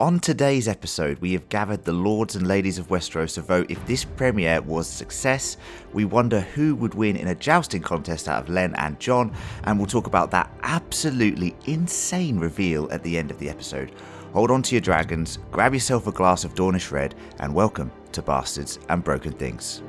On today's episode, we have gathered the lords and ladies of Westeros to vote if this premiere was a success. We wonder who would win in a jousting contest out of Len and John, and we'll talk about that absolutely insane reveal at the end of the episode. Hold on to your dragons, grab yourself a glass of Dornish Red, and welcome to Bastards and Broken Things.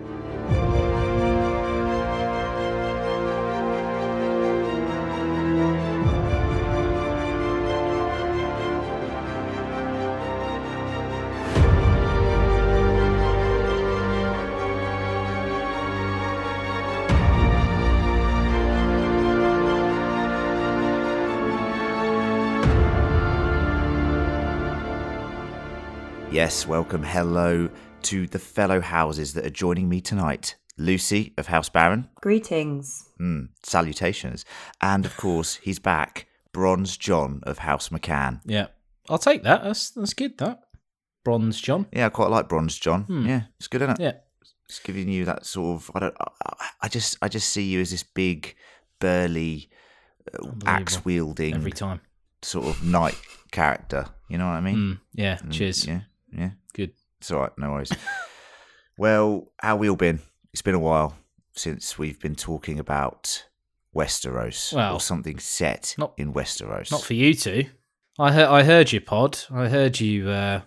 Yes, welcome, hello to the fellow houses that are joining me tonight. Lucy of House Baron, Greetings. mm, salutations, and of course he's back, Bronze John of House McCann. Yeah, I'll take that. That's that's good. That bronze, John. Yeah, I quite like Bronze John. Hmm. Yeah, it's good, isn't it? Yeah, It's giving you that sort of. I don't. I, I just. I just see you as this big, burly, uh, axe wielding every time. sort of knight character. You know what I mean? Mm, yeah. Mm, Cheers. Yeah. Yeah. Good. It's all right. No worries. well, how we all been? It's been a while since we've been talking about Westeros Well, or something set not- in Westeros. Not for you two. I heard. I heard your pod. I heard you uh,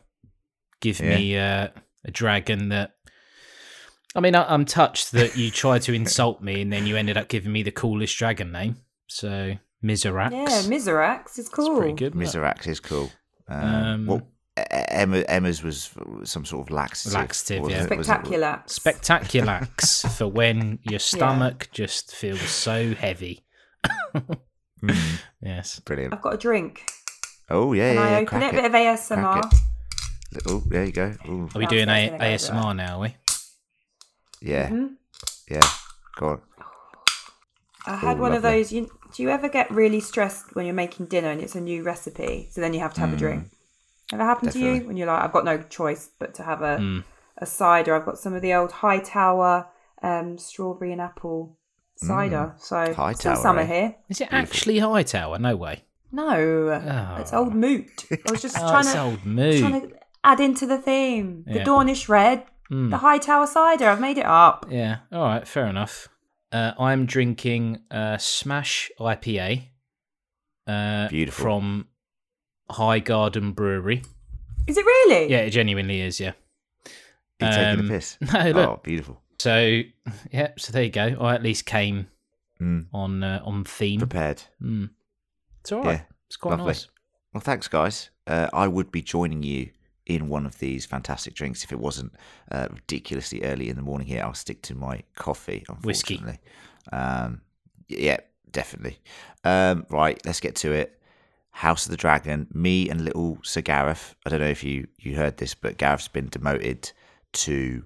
give me uh, a dragon that. I mean, I, I'm touched that you tried to insult me and then you ended up giving me the coolest dragon name. So Miserax. Yeah, Miserax is It's cool. pretty good. isn't? Miserax is cool. Um, Um, well, E- Emma, Emma's was some sort of laxative. Laxative, wasn't yeah. it? Spectacular. Spectaculax for when your stomach just feels so heavy. Mm, Yes. brilliant. I've got a drink. Oh yeah, Can yeah, I yeah, open crack it? A bit of ASMR. Crack Oh, there you go. Ooh, Are we doing a- go there. ASMR now? Are we? yeah, Mhm. yeah. Go on. I had Oh, one of lovely. those. You, do you ever get really stressed when you're making dinner and it's a new recipe? So then you have to have a drink. Ever happened to Mm. You when you're like, I've got no choice but to have a Mm. a cider? I've got some of the old Hightower um, strawberry and apple cider. So Mm. Hightower, still summer eh? here. Is it actually Hightower? No way. No, Oh. it's Old Mout. I was just Oh, trying it's to old trying to add into the theme. The Yeah. Dornish Red, Mm. the Hightower cider. I've made it up. Yeah. All right. Fair enough. Uh, I'm drinking uh, Smash IPA. Uh, Beautiful. From High Garden Brewery. Is it really? Yeah, it genuinely is. Yeah. You taking Um, a piss? No, look. Oh, beautiful. So, yeah. So there you go. I at least came Mm, on uh, on theme. prepared. Mm. It's all right. Yeah, It's quite lovely. nice. Well, thanks, guys. Uh, I would be joining you in one of these fantastic drinks if it wasn't uh, ridiculously early in the morning here. I'll stick to my coffee, Whiskey. unfortunately. Um, yeah, definitely. Um, right, let's get to it. House of the Dragon. Me and little Sir Gareth. I don't know if you, you heard this, but Gareth's been demoted to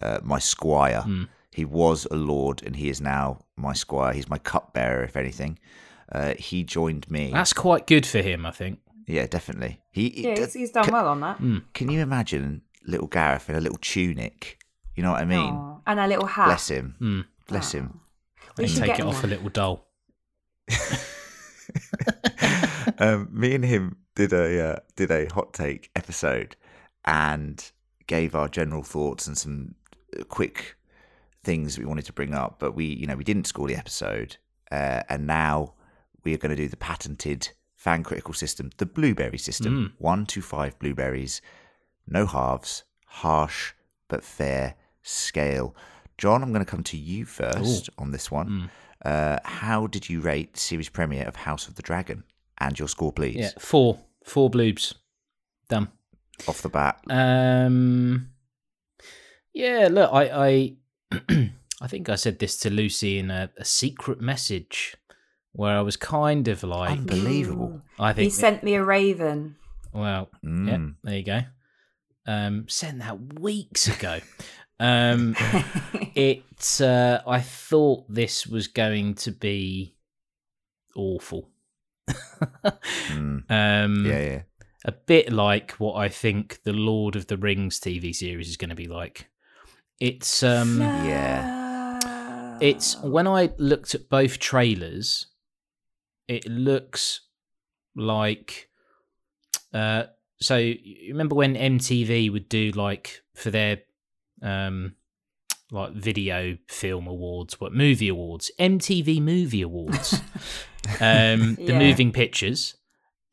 uh, my squire. Mm. He was a lord, and he is now my squire. He's my cupbearer, if anything. Uh, he joined me. That's quite good for him, I think. Yeah, definitely. He, he Yeah, he's, he's done can, well on that. Can you imagine little Gareth in a little tunic? You know what I mean? Aw. And a little hat. Bless him. Mm. Bless him. We And take it him off a little doll. um, me and him did a uh, did a hot take episode and gave our general thoughts and some uh, quick things we wanted to bring up, but we you know we didn't score the episode, uh, and now we are going to do the patented fan critical system, the blueberry system, one to five blueberries, no halves, harsh but fair scale. John, I'm going to come to you first on this one. Uh, how did you rate the series premiere of House of the Dragon? And your score, please, Yeah, four. Four bloobs. Done. off the bat. Um, yeah, look, I, I, I think I said this to Lucy in a, a secret message where I was kind of like, Unbelievable. I think He sent me a raven. well, yeah, Mm. there you go. Um, sent that weeks ago. um, it, uh, I thought this was going to be awful. Mm. um, Yeah, yeah. a bit like what I think the Lord of the Rings TV series is going to be like. It's um Yeah. it's when I looked at both trailers, it looks like uh so you remember when MTV would do like for their um like video film awards, what movie awards, MTV Movie Awards, um, the Yeah. moving pictures.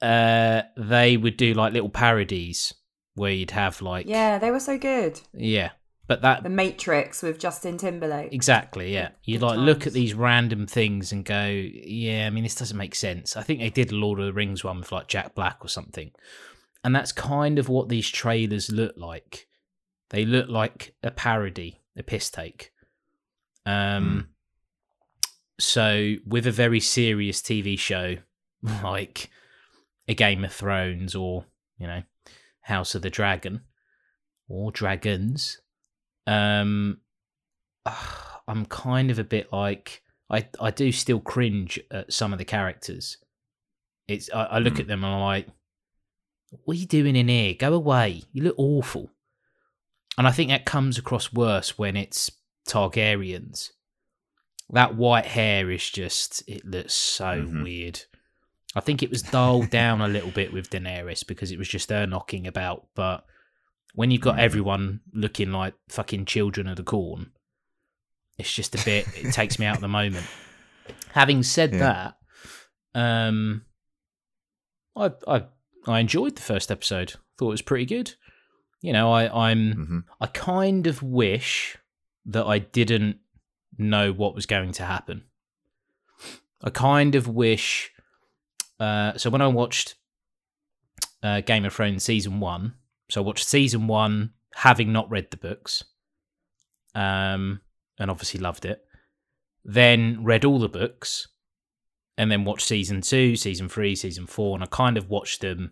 Uh, they would do like little parodies where you'd have like Yeah, they were so good. yeah, but that The Matrix with Justin Timberlake. Exactly, yeah. You Good like look at these random things and go, yeah, I mean, this doesn't make sense. I think they did a Lord of the Rings one with like Jack Black or something. And that's kind of what these trailers look like. They look like a parody, a piss take. Um, So, with a very serious TV show like a Game of Thrones or, you know, House of the Dragon or Dragons, um, I'm kind of a bit like I I do still cringe at some of the characters. It's I, I look Hmm. at them and I'm like, what are you doing in here? Go away. You look awful. And I think that comes across worse when it's Targaryens. That white hair is just it looks so Mhm. weird. I think it was dulled down a little bit with Daenerys because it was just her knocking about, but when you've got Mhm. everyone looking like fucking children of the corn, it's just a bit. it takes me out of the moment. Having said Yeah. that, um, I I I enjoyed the first episode. Thought it was pretty good. You know, I I'm hmm I kind of wish that I didn't know what was going to happen. I kind of wish. Uh, so when I watched uh, Game of Thrones season one, so I watched season one having not read the books, um, and obviously loved it. Then read all the books, and then watched season two, season three, season four, and I kind of watched them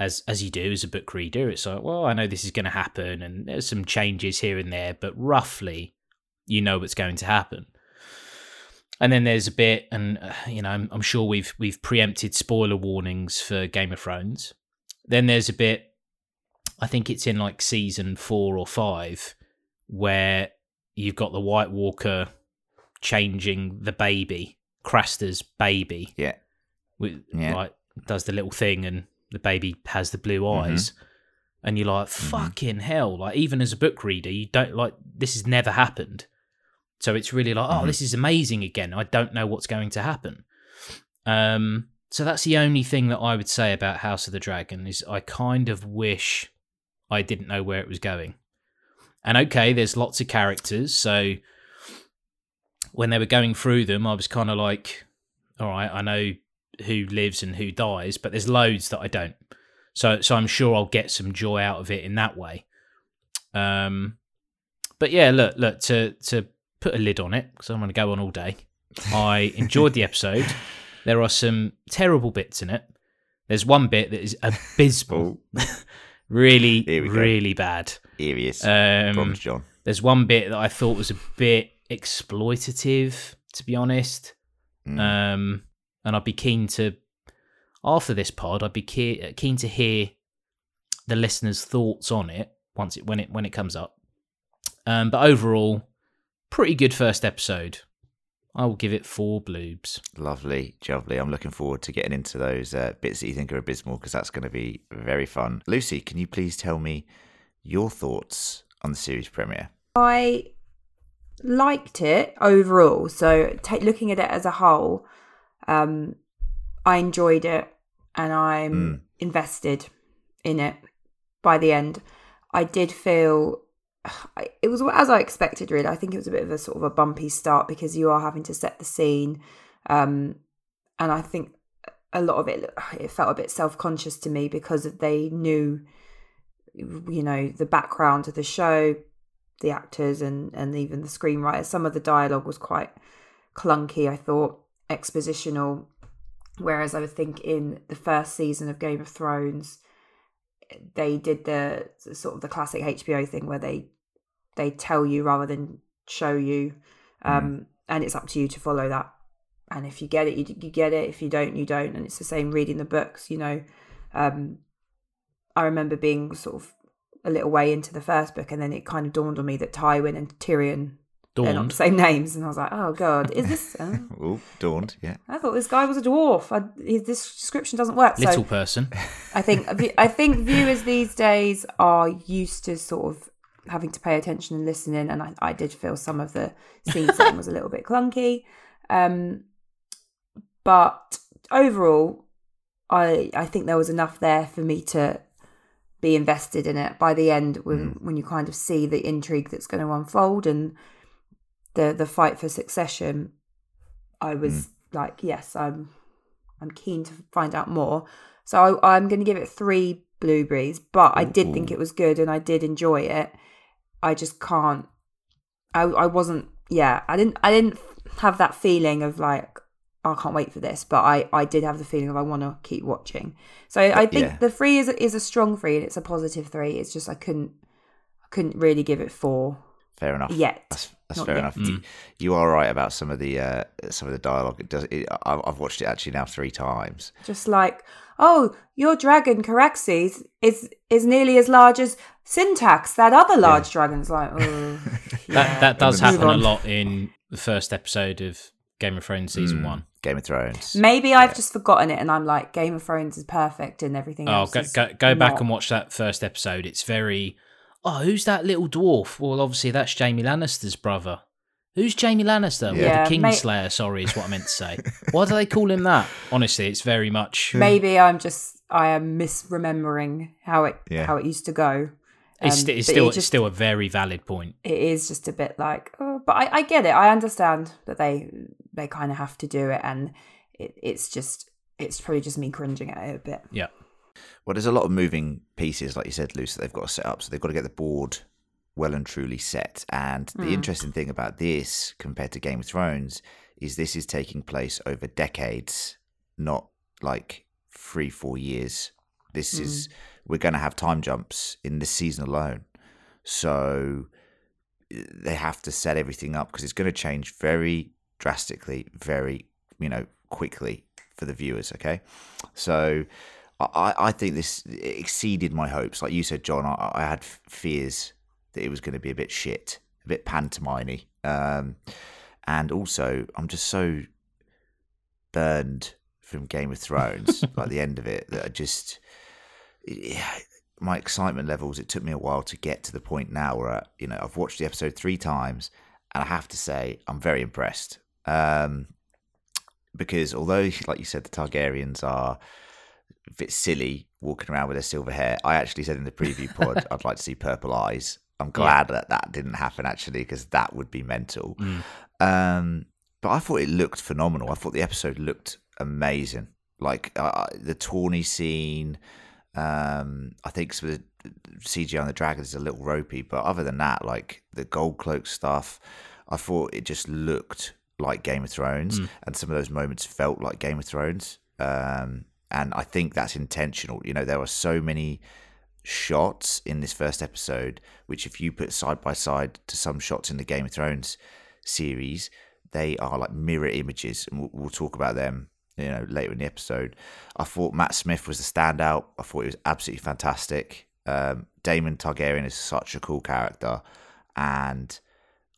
as as you do as a book reader. It's like, well, I know this is going to happen, and there's some changes here and there, but roughly, you know what's going to happen. And then there's a bit, and uh, you know, I'm, I'm sure we've we've preempted spoiler warnings for Game of Thrones. Then there's a bit, I think it's in like season four or five, where you've got the White Walker changing the baby, Craster's baby, Yeah. with Yeah. like does the little thing and the baby has the blue Mhm. eyes and you're like fucking hell. Like even as a book reader you don't like this has never happened. So it's really like oh Mhm. this is amazing again. I don't know what's going to happen. Um so that's the only thing that i would say about house of the dragon is i kind of wish i didn't know where it was going. And okay there's lots of characters. So when they were going through them i was kind of like all right i know who lives and who dies, but there's loads that I don't. So so I'm sure I'll get some joy out of it in that way. Um, but yeah, look look to to put a lid on it because I'm going to go on all day. I enjoyed the episode. There are some terrible bits in it. There's one bit that is abysmal, Oh, really bad. Here really bad. Um, Bronze John. there's one bit that I thought was a bit exploitative, to be honest. Mm. Um, and I'd be keen to, after this pod, I'd be ke- keen to hear the listeners' thoughts on it once it when it when it comes up. Um, but overall, pretty good first episode. I will give it four bloobs. Lovely, lovely. I'm looking forward to getting into those uh, bits that you think are abysmal because that's going to be very fun. Lucy, can you please tell me your thoughts on the series premiere? I liked it overall. So, ta looking at it as a whole, um, I enjoyed it and I'm Mm. invested in it by the end. I did feel it was as I expected, really. I think it was a bit of a sort of a bumpy start because you are having to set the scene. Um, and I think a lot of it, it felt a bit self conscious to me because they knew, you know, the background of the show, the actors and and even the screenwriters. Some of the dialogue was quite clunky. I thought expositional, whereas I would think in the first season of Game of Thrones, they did the sort of the classic HBO thing where they they tell you rather than show you, um, and it's up to you to follow that. And if you get it, you, you get it. If you don't, you don't. And it's the same reading the books. You know, um, I remember being sort of a little way into the first book, and then it kind of dawned on me that Tywin and Tyrion they're not Dawned. the same names, and I was like, oh god, is this? Uh, Oh, dawned. Yeah. I thought this guy was a dwarf. I, his, this description doesn't work. So Little person. I think I think viewers these days are used to sort of having to pay attention and listening, and I, I did feel some of the scene setting was a little bit clunky. Um, but overall, I I think there was enough there for me to be invested in it. By the end, when when you kind of see the intrigue that's going to unfold and the the fight for succession, I was mm. like, yes, I'm I'm keen to find out more. So I, I'm going to give it three blueberries, but I did think it was good and I did enjoy it. I just can't. I I wasn't. Yeah, I didn't. I didn't have that feeling of like "Oh, I can't wait for this, but I I did have the feeling of I want to keep watching. So I think yeah. the three is is a strong three and it's a positive three. It's just I couldn't I couldn't really give it four Fair enough. yet. That's, that's Not fair yet. enough. You- You are right about some of the uh, some of the dialogue. It does. It, I- I've watched it actually now three times. just like oh your dragon Caraxes is is nearly as large as Syntax that other large dragon's like oh That that does Move happen a lot in the first episode of Game of Thrones season Mm. one. Game of Thrones. maybe I've just forgotten it and I'm like Game of Thrones is perfect and everything Oh, else go, go, go back and watch that first episode. It's very. Oh, who's that little dwarf? Well, obviously that's Jamie Lannister's brother. Who's Jamie Lannister? Yeah, well, the mate- Kingslayer. Sorry, is what I meant to say. Why do they call him that? Honestly, it's very much. maybe I'm just I am misremembering how it Yeah. how it used to go. It's, Um, st- it's still it it's just- still a very valid point. it is just a bit like oh, but I, I get it i understand that they they kind of have to do it and it, it's just it's probably just me cringing at it a bit Yeah. Well, there's a lot of moving pieces, like you said, Luce, that they've got to set up. So they've got to get the board well and truly set. And the hmm. interesting thing about this, compared to Game of Thrones, is this is taking place over decades, not like three, four years. This is hmm. we're going to have time jumps in this season alone. So they have to set everything up because it's going to change very drastically, very you know quickly for the viewers. Okay, so I, I think this exceeded my hopes. Like you said, John, I, I had fears that it was going to be a bit shit, a bit pantomimey, um, and also I'm just so burned from Game of Thrones by the end of it that I just yeah, my excitement levels. It took me a while to get to the point now where you know I've watched the episode three times, and I have to say I'm very impressed. Um, because although, like you said, the Targaryens are a bit silly walking around with their silver hair. I actually said in the preview pod I'd like to see purple eyes. I'm glad that that didn't happen actually because that would be mental. Mm. Um, but I thought it looked phenomenal. I thought the episode looked amazing. Like uh, the tourney scene. Um, I think some of the CGI on the dragons is a little ropey, but other than that, like the gold cloak stuff, I thought it just looked like Game of Thrones, and some of those moments felt like Game of Thrones. Um, and I think that's intentional. You know, there are so many shots in this first episode, which if you put side by side to some shots in the Game of Thrones series, they are like mirror images, and we'll, we'll talk about them. You know, later in the episode, I thought Matt Smith was the standout. I thought he was absolutely fantastic. Um, Daemon Targaryen is such a cool character, and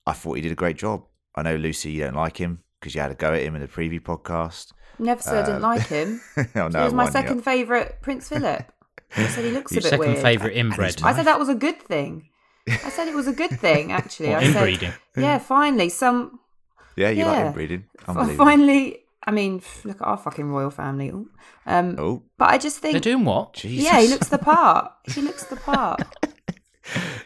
I thought he did a great job. I know Lucy, you don't like him because you had a go at him in the preview podcast. Never said i didn't like him oh, he was my one, yeah. second favourite prince philip i said he looks a Your bit second weird favourite inbred. i said that was a good thing i said it was a good thing actually What, i said inbreeding? yeah finally some Yeah, you Yeah. like inbreeding. finally i mean look at our fucking royal family um Oh, but i just think. They're doing what? Jesus. yeah he looks the part he looks the part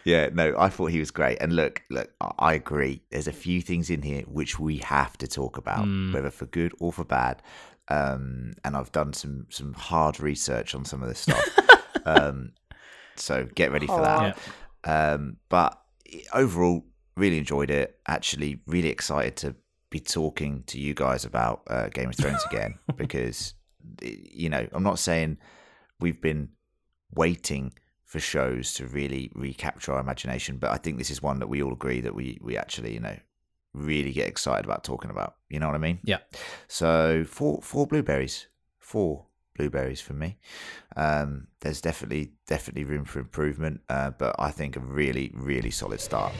Yeah, no, I thought he was great. And look, look, I- I agree. There's a few things in here which we have to talk about, Mm. whether for good or for bad. Um, and I've done some some hard research on some of this stuff. um, so get ready for that. Hard. Um, but overall, really enjoyed it. Actually, really excited to be talking to you guys about uh, Game of Thrones again because, you know, I'm not saying we've been waiting for shows to really recapture our imagination, but I think this is one that we all agree that we we actually, you know, really get excited about talking about. You know what I mean? Yeah. So four four blueberries, four blueberries for me. Um, there's definitely definitely room for improvement, uh, but I think a really really solid start.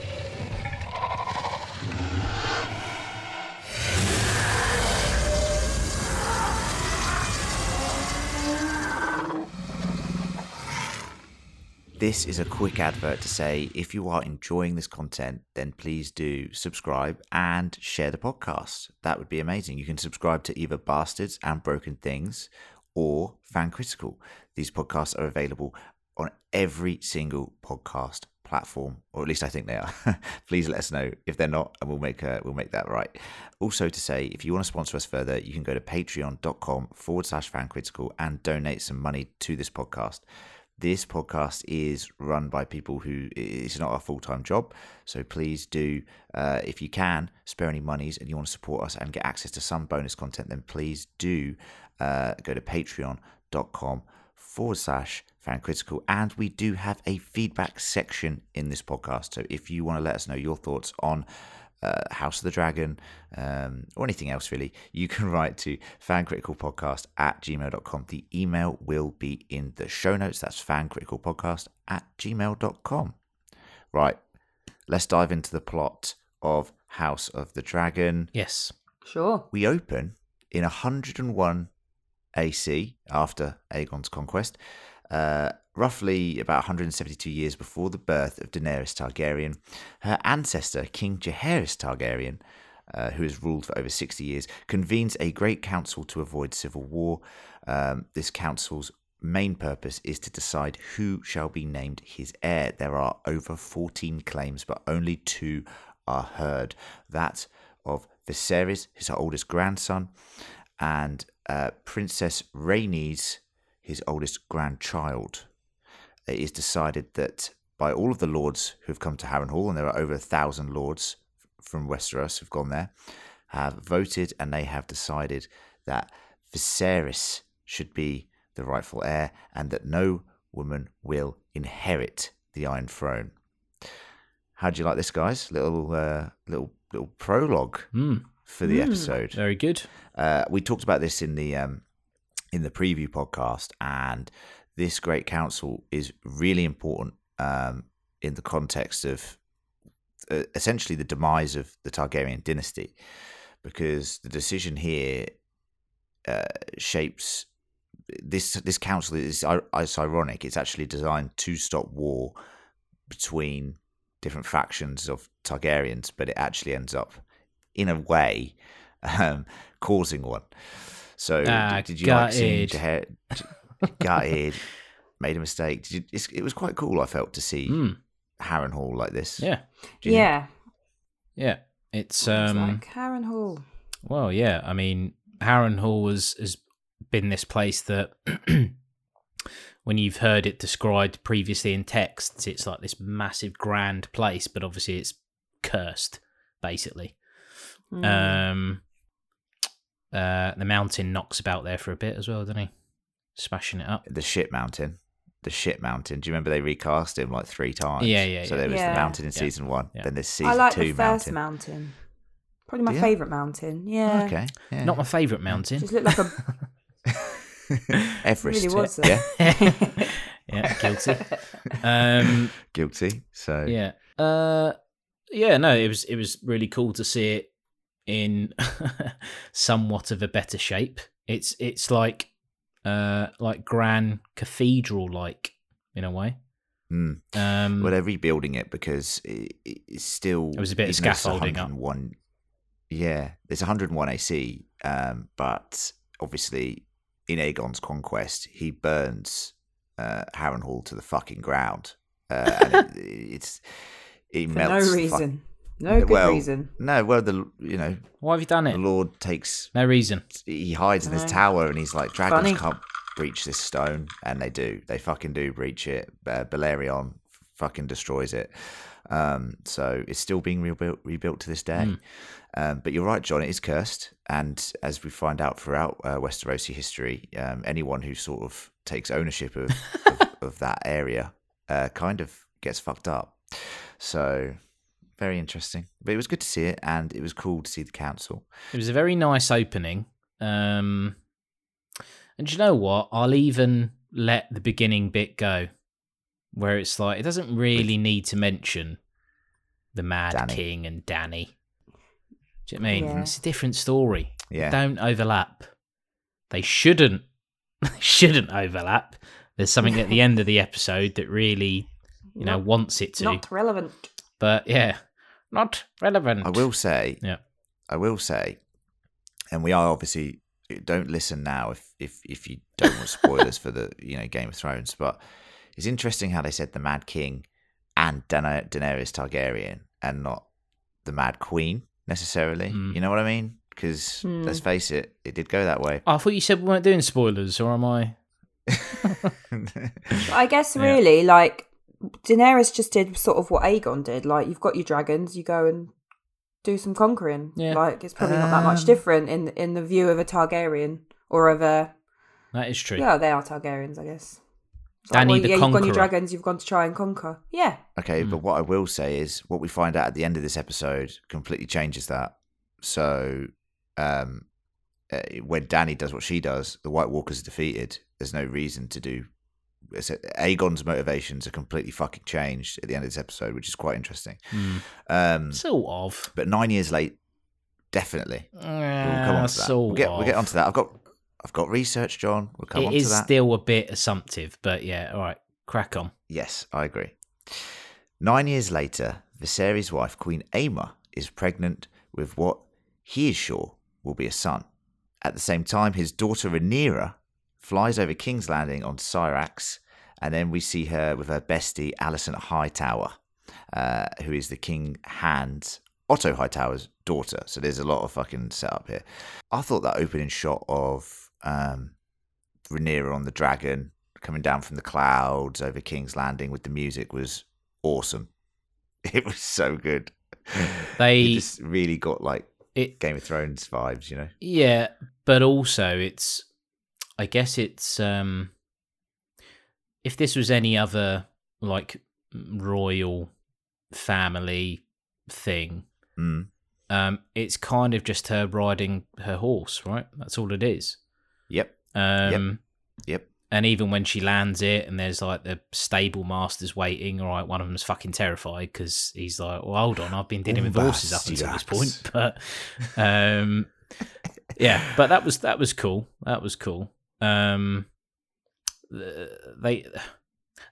This is a quick advert to say if you are enjoying this content, then please do subscribe and share the podcast. That would be amazing. You can subscribe to either Bastards and Broken Things or Fan Critical. These podcasts are available on every single podcast platform, or at least I think they are. Please let us know if they're not, and we'll make uh, we'll make that right. Also, to say if you want to sponsor us further, you can go to patreon.com forward slash fan critical and donate some money to this podcast. This podcast is run by people who it's not a full time job, so please do, uh, if you can, spare any monies and you want to support us and get access to some bonus content, then please do uh, go to patreon.com forward slash fan critical and we do have a feedback section in this podcast. So if you want to let us know your thoughts on uh, house of the dragon um, or anything else really you can write to fancriticalpodcast at gmail.com the email will be in the show notes that's fancriticalpodcast at gmail.com right let's dive into the plot of house of the dragon Yes. Sure. we open in 101 AC after Aegon's conquest, uh, roughly about 172 years before the birth of Daenerys Targaryen. Her ancestor, King Jaehaerys Targaryen, uh, who has ruled for over 60 years, convenes a great council to avoid civil war. Um, this council's main purpose is to decide who shall be named his heir. There are over 14 claims, but only two are heard. That of Viserys, his oldest grandson, and uh, Princess Rhaenys, his oldest grandchild. It is decided that by all of the lords who have come to Harrenhal, and there are over a thousand lords from Westeros who've gone there, have voted and they have decided that Viserys should be the rightful heir and that no woman will inherit the Iron Throne. How do you like this, guys? Little, uh, little, little prologue Mm, for the Mm. episode. very good. Uh, we talked about this in the um, in the preview podcast, and this great council is really important um, in the context of uh, essentially the demise of the Targaryen dynasty, because the decision here uh, shapes this. This council is it's ironic. It's actually designed to stop war between different factions of Targaryens, but it actually ends up in a way um, causing one. So Ah, did, did you like seeing. Jaehaer- gutted, made a mistake? Did you, it's, it was quite cool. I felt to see Mm, Harrenhal like this. yeah. Do you think? Yeah. Yeah. It's It's um like Karen Hall. well, yeah. I mean, Harrenhal has has been this place that when you've heard it described previously in texts, it's like this massive grand place, but obviously it's cursed, basically. Mm. Um, uh, the mountain knocks about there for a bit as well, doesn't he? Smashing it up. The shit mountain. The shit mountain. Do you remember they recast him like three times? Yeah, yeah, So yeah. there was Yeah. the mountain in Yeah. season one. Yeah. Then there's season I like two the first mountain. mountain. Probably my Do favourite mountain. Yeah. Okay. Yeah. Not my favourite mountain. Just looked like a Everest. really was. Yeah. yeah, guilty. Um, Guilty. So yeah, uh, yeah. No, it was it was really cool to see it in somewhat of a better shape. It's it's like uh like Grand Cathedral like in a way. Mm. Um, Well, they're rebuilding it because it, it's still. There was a bit of even though scaffolding up. Yeah, it's 101 AC, um, but obviously in Aegon's conquest, he burns uh, Harrenhal to the fucking ground. Uh, and it, it's it for no melts. the fuck- reason. No good well, reason. No, well, the you know why have you done it? the? Lord takes No reason. he hides in his Right. tower and he's like dragons Funny. can't breach this stone and they do they fucking do breach it uh, Balerion fucking destroys it um, so it's still being rebuilt rebuilt to this day Mm. um, but you're right John it is cursed and as we find out throughout uh, Westerosi history um, anyone who sort of takes ownership of, of, of that area uh, kind of gets fucked up so very interesting but it was good to see it and it was cool to see the council It was a very nice opening. Um, and you know what? I'll even let the beginning bit go, where it's like it doesn't really need to mention the Mad Danny. King and Danny. Do you know what I mean? Yeah. It's a different story. Yeah. They don't overlap. They shouldn't. They shouldn't overlap. There's something at the end of the episode that really, you know, Not- wants it to. Not relevant. But yeah, not relevant. I will say, Yeah. I will say, and we are obviously don't listen now if if if you don't want spoilers for the you know Game of Thrones, but it's interesting how they said the Mad King and Dana- Daenerys Targaryen and not the Mad Queen necessarily. Mm. You know what I mean? Because Hmm. let's face it, it did go that way. Oh, I thought you said we weren't doing spoilers, or am I? I guess Yeah. really like Daenerys just did sort of what Aegon did. Like you've got your dragons, you go and do some conquering. Yeah. Like it's probably not that much Um, different in in the view of a Targaryen or of a That is true. yeah they are Targaryens I guess. It's like, Danny well, the yeah, you've got Conqueror. your dragons, you've gone to try and conquer. Yeah, Okay, Hmm. but what I will say is what we find out at the end of this episode completely changes that. So, um, uh, when Danny does what she does, the White Walkers are defeated. There's no reason to do. Aegon's motivations are completely fucking changed at the end of this episode, which is quite interesting. Hmm. Um, Sort of. but nine years late, definitely. We'll come Uh, on to that. We'll get, we'll get onto that. I've got, I've got research, John. We'll come It on to is that. still a bit assumptive, but yeah. All right, crack on. Yes, I agree. Nine years later, Viserys' wife, Queen Aemma, is pregnant with what he is sure will be a son. At the same time, his daughter Rhaenyra flies over King's Landing on Syrax, and then we see her with her bestie Alicent Hightower, uh, who is the King's Hand Otto Hightower's daughter. So there's a lot of fucking setup here. I thought that opening shot of um, Rhaenyra on the dragon coming down from the clouds over King's Landing with the music was awesome. It was so good. They- it just really got like It Game of Thrones vibes, you know. Yeah, but also it's I guess it's um if this was any other like royal family thing, Mm. um it's kind of just her riding her horse, right? That's all it is. Yep, Um yep. and even when she lands it and there's like the stable masters waiting, all right, one of them's fucking terrified because he's like, well, hold on, I've been dealing with horses up until this point. But, um, yeah, but that was, that was cool. That was cool. Um, they,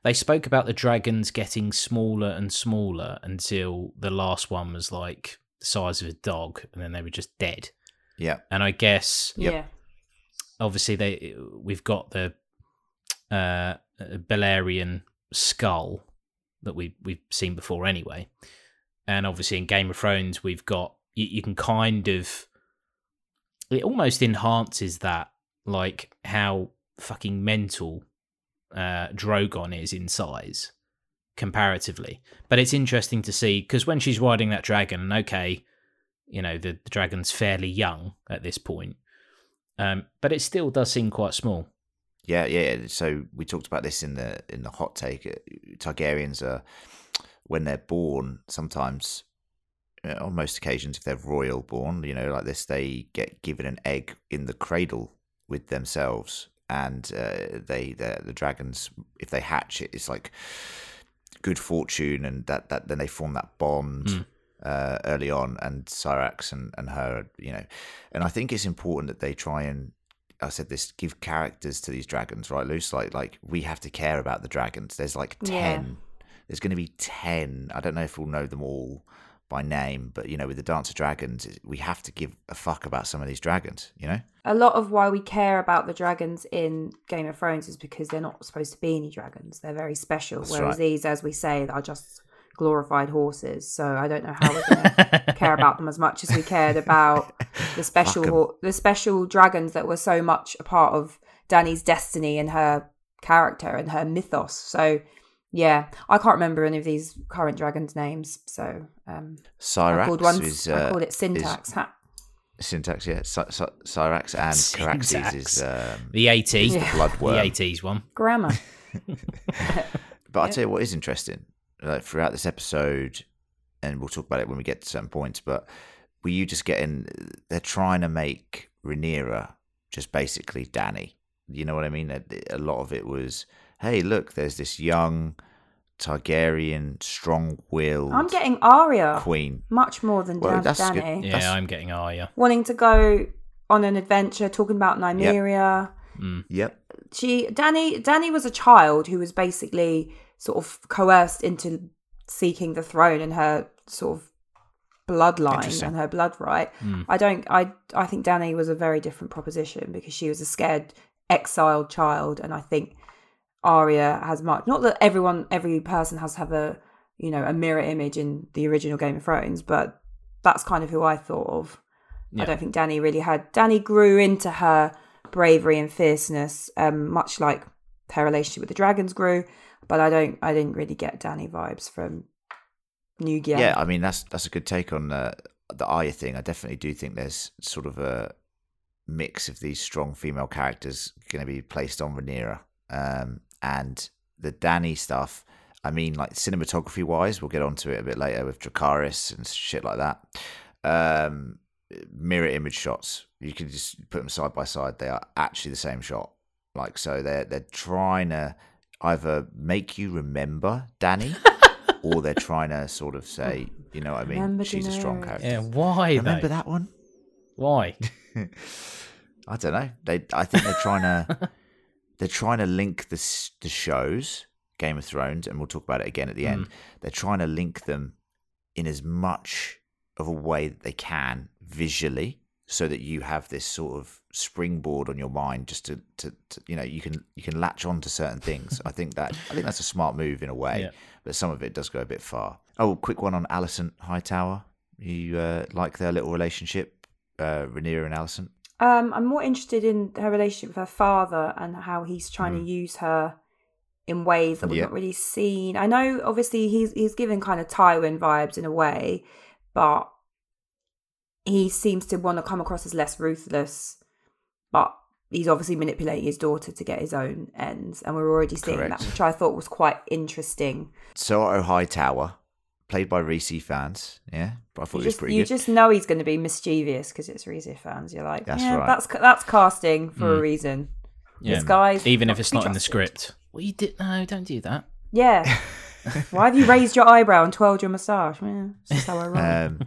they spoke about the dragons getting smaller and smaller until the last one was like the size of a dog and then they were just dead. Yeah, And I guess yeah. obviously they we've got the uh Balerion skull that we we've seen before anyway. And obviously in Game of Thrones we've got you, you can kind of it almost enhances that like how fucking mental uh Drogon is in size comparatively. But it's interesting to see because when she's riding that dragon and okay, you know, the, the dragon's fairly young at this point. Um, but it still does seem quite small. Yeah, yeah. So we talked about this in the in the hot take. Uh, Targaryens are when they're born. Sometimes, uh, on most occasions, if they're royal born, you know, like this, they get given an egg in the cradle with themselves, and uh, they the the dragons, if they hatch it, it's like good fortune, and that that then they form that bond. Mm. Uh, early on, and Syrax and, and her, you know, and I think it's important that they try and I said this give characters to these dragons, right, Luce? Like like we have to care about the dragons. There's like Yeah. ten. There's going to be ten. I don't know if we'll know them all by name, but you know, with the Dance of Dragons, we have to give a fuck about some of these dragons. You know? A lot of why we care about the dragons in Game of Thrones is because they're not supposed to be any dragons. They're very special. That's whereas right. these, as we say, are just glorified horses. So I don't know how we're to care about them as much as we cared about the special the special dragons that were so much a part of Danny's destiny and her character and her mythos. So yeah, I can't remember any of these current dragons' names. So um, I Syrax called one. is I uh, called it syntax. Ha- syntax. Yeah, Sy- Sy- Syrax and Caraxes is um, The AT, is Yeah. the blood the worm. 80s one. grammar. But I'll Yep. tell you what is interesting. Like throughout this episode, and we'll talk about it when we get to certain points. But were you just getting? They're trying to make Rhaenyra just basically Danny. You know what I mean? A a lot of it was, hey, look, there's this young Targaryen, strong-willed I'm getting Arya queen. much more than Well, Dan- that's good. Danny. Yeah, That's- I'm getting Arya. Wanting to go on an adventure, talking about Nymeria. Mm. Yep. She Danny Danny was a child who was basically sort of coerced into seeking the throne and her sort of bloodline and her blood right. Mm. I don't I I think Danny was a very different proposition because she was a scared exiled child and I think Arya has much not that everyone every person has to have a you know a mirror image in the original Game of Thrones but that's kind of who I thought of. I don't think Danny really had Danny grew into her bravery and fierceness um much like her relationship with the dragons grew but I don't I didn't really get Danny vibes from New Gear. Yeah, I mean that's that's a good take on uh, the Arya thing. I definitely do think there's sort of a mix of these strong female characters going to be placed on Rhaenyra, um, and the Danny stuff. I mean, like cinematography wise, we'll get onto it a bit later with Dracarys and shit like that. Um, mirror image shots, you can just put them side by side. They are actually the same shot. Like so, they're they're trying to either make you remember Danny or they're trying to sort of say, you know what I mean? Remember She's a strong character. Yeah, why? Remember though? that one? Why? I don't know. They, I think they're trying to, they're trying to link the the shows, Game of Thrones, and we'll talk about it again at the end. They're trying to link them in as much of a way that they can visually, so that you have this sort of springboard on your mind, just to, to, to you know, you can you can latch on to certain things. I think that I think that's a smart move in a way, Yeah. but some of it does go a bit far. Oh, quick one on Alicent Hightower. You uh, like their little relationship, uh, Rhaenyra and Alicent? Um, I'm more interested in her relationship with her father and how he's trying Mm. to use her in ways that we've Yeah. not really seen. I know, obviously, he's he's given kind of Tywin vibes in a way, but he seems to want to come across as less ruthless. But he's obviously manipulating his daughter to get his own ends, and we're already seeing Correct. that, which I thought was quite interesting. Soto Hightower, played by Rhys Ifans. Yeah, but I thought You it was just, pretty you good. just know he's going to be mischievous because it's Rhys Ifans. You're like, That's yeah, right. that's that's casting for Mm. a reason. Yeah. This guy's Even if it's to be not in the script. Well, you did. No, don't do that. Yeah. Why have you raised your eyebrow and twirled your moustache? Yeah, this how I roll. Um,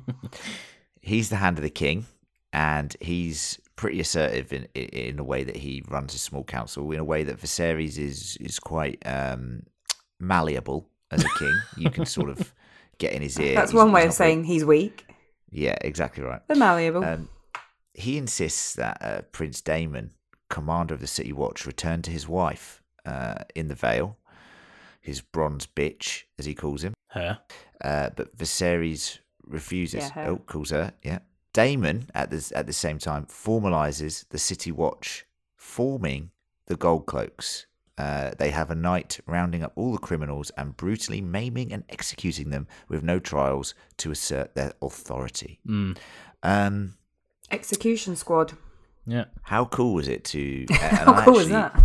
he's the hand of the king, and he's pretty assertive in in a way that he runs a small council. In a way that Viserys is is quite um, malleable as a king. You can sort of get in his ear. That's He's- one way of not very- saying he's weak. Yeah, exactly right. They're malleable. Um, he insists that uh, Prince Daemon, commander of the City Watch, return to his wife uh, in the Vale, his bronze bitch, as he calls him. Her. Uh, but Viserys refuses. Yeah, her. oh, calls her. Yeah. Daemon, at the, at the same time, formalizes the City Watch, forming the Gold Cloaks. Uh, they have a night rounding up all the criminals and brutally maiming and executing them with no trials to assert their authority. Mm. Um, Execution squad. Yeah. how cool was it to? uh, and How I cool was actually-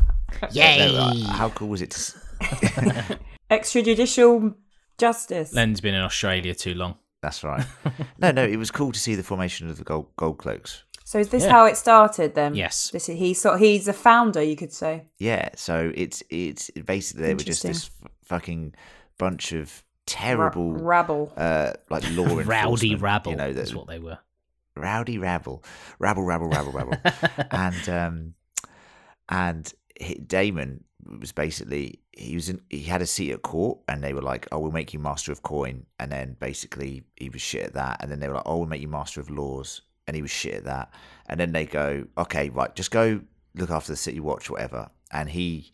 that? no, uh, how cool was it to? Extrajudicial justice. Len's been in Australia too long. That's right. No, no, it was cool to see the formation of the gold, gold cloaks. So is this Yeah. how it started then? Yes. This is, he's sort he's a founder, you could say. Yeah, so it's it's basically they were just this f- fucking bunch of Ra- terrible, rabble. uh, like law Rowdy rabble. You know, That's that what they were. rowdy rabble, rabble, rabble, rabble, rabble, and um, and Daemon was basically he was in, he had a seat at court, and they were like, "Oh, we'll make you master of coin," and then basically he was shit at that, and then they were like, "Oh, we'll make you master of laws," and he was shit at that, and then they go, "Okay, right, just go look after the city watch, whatever," and he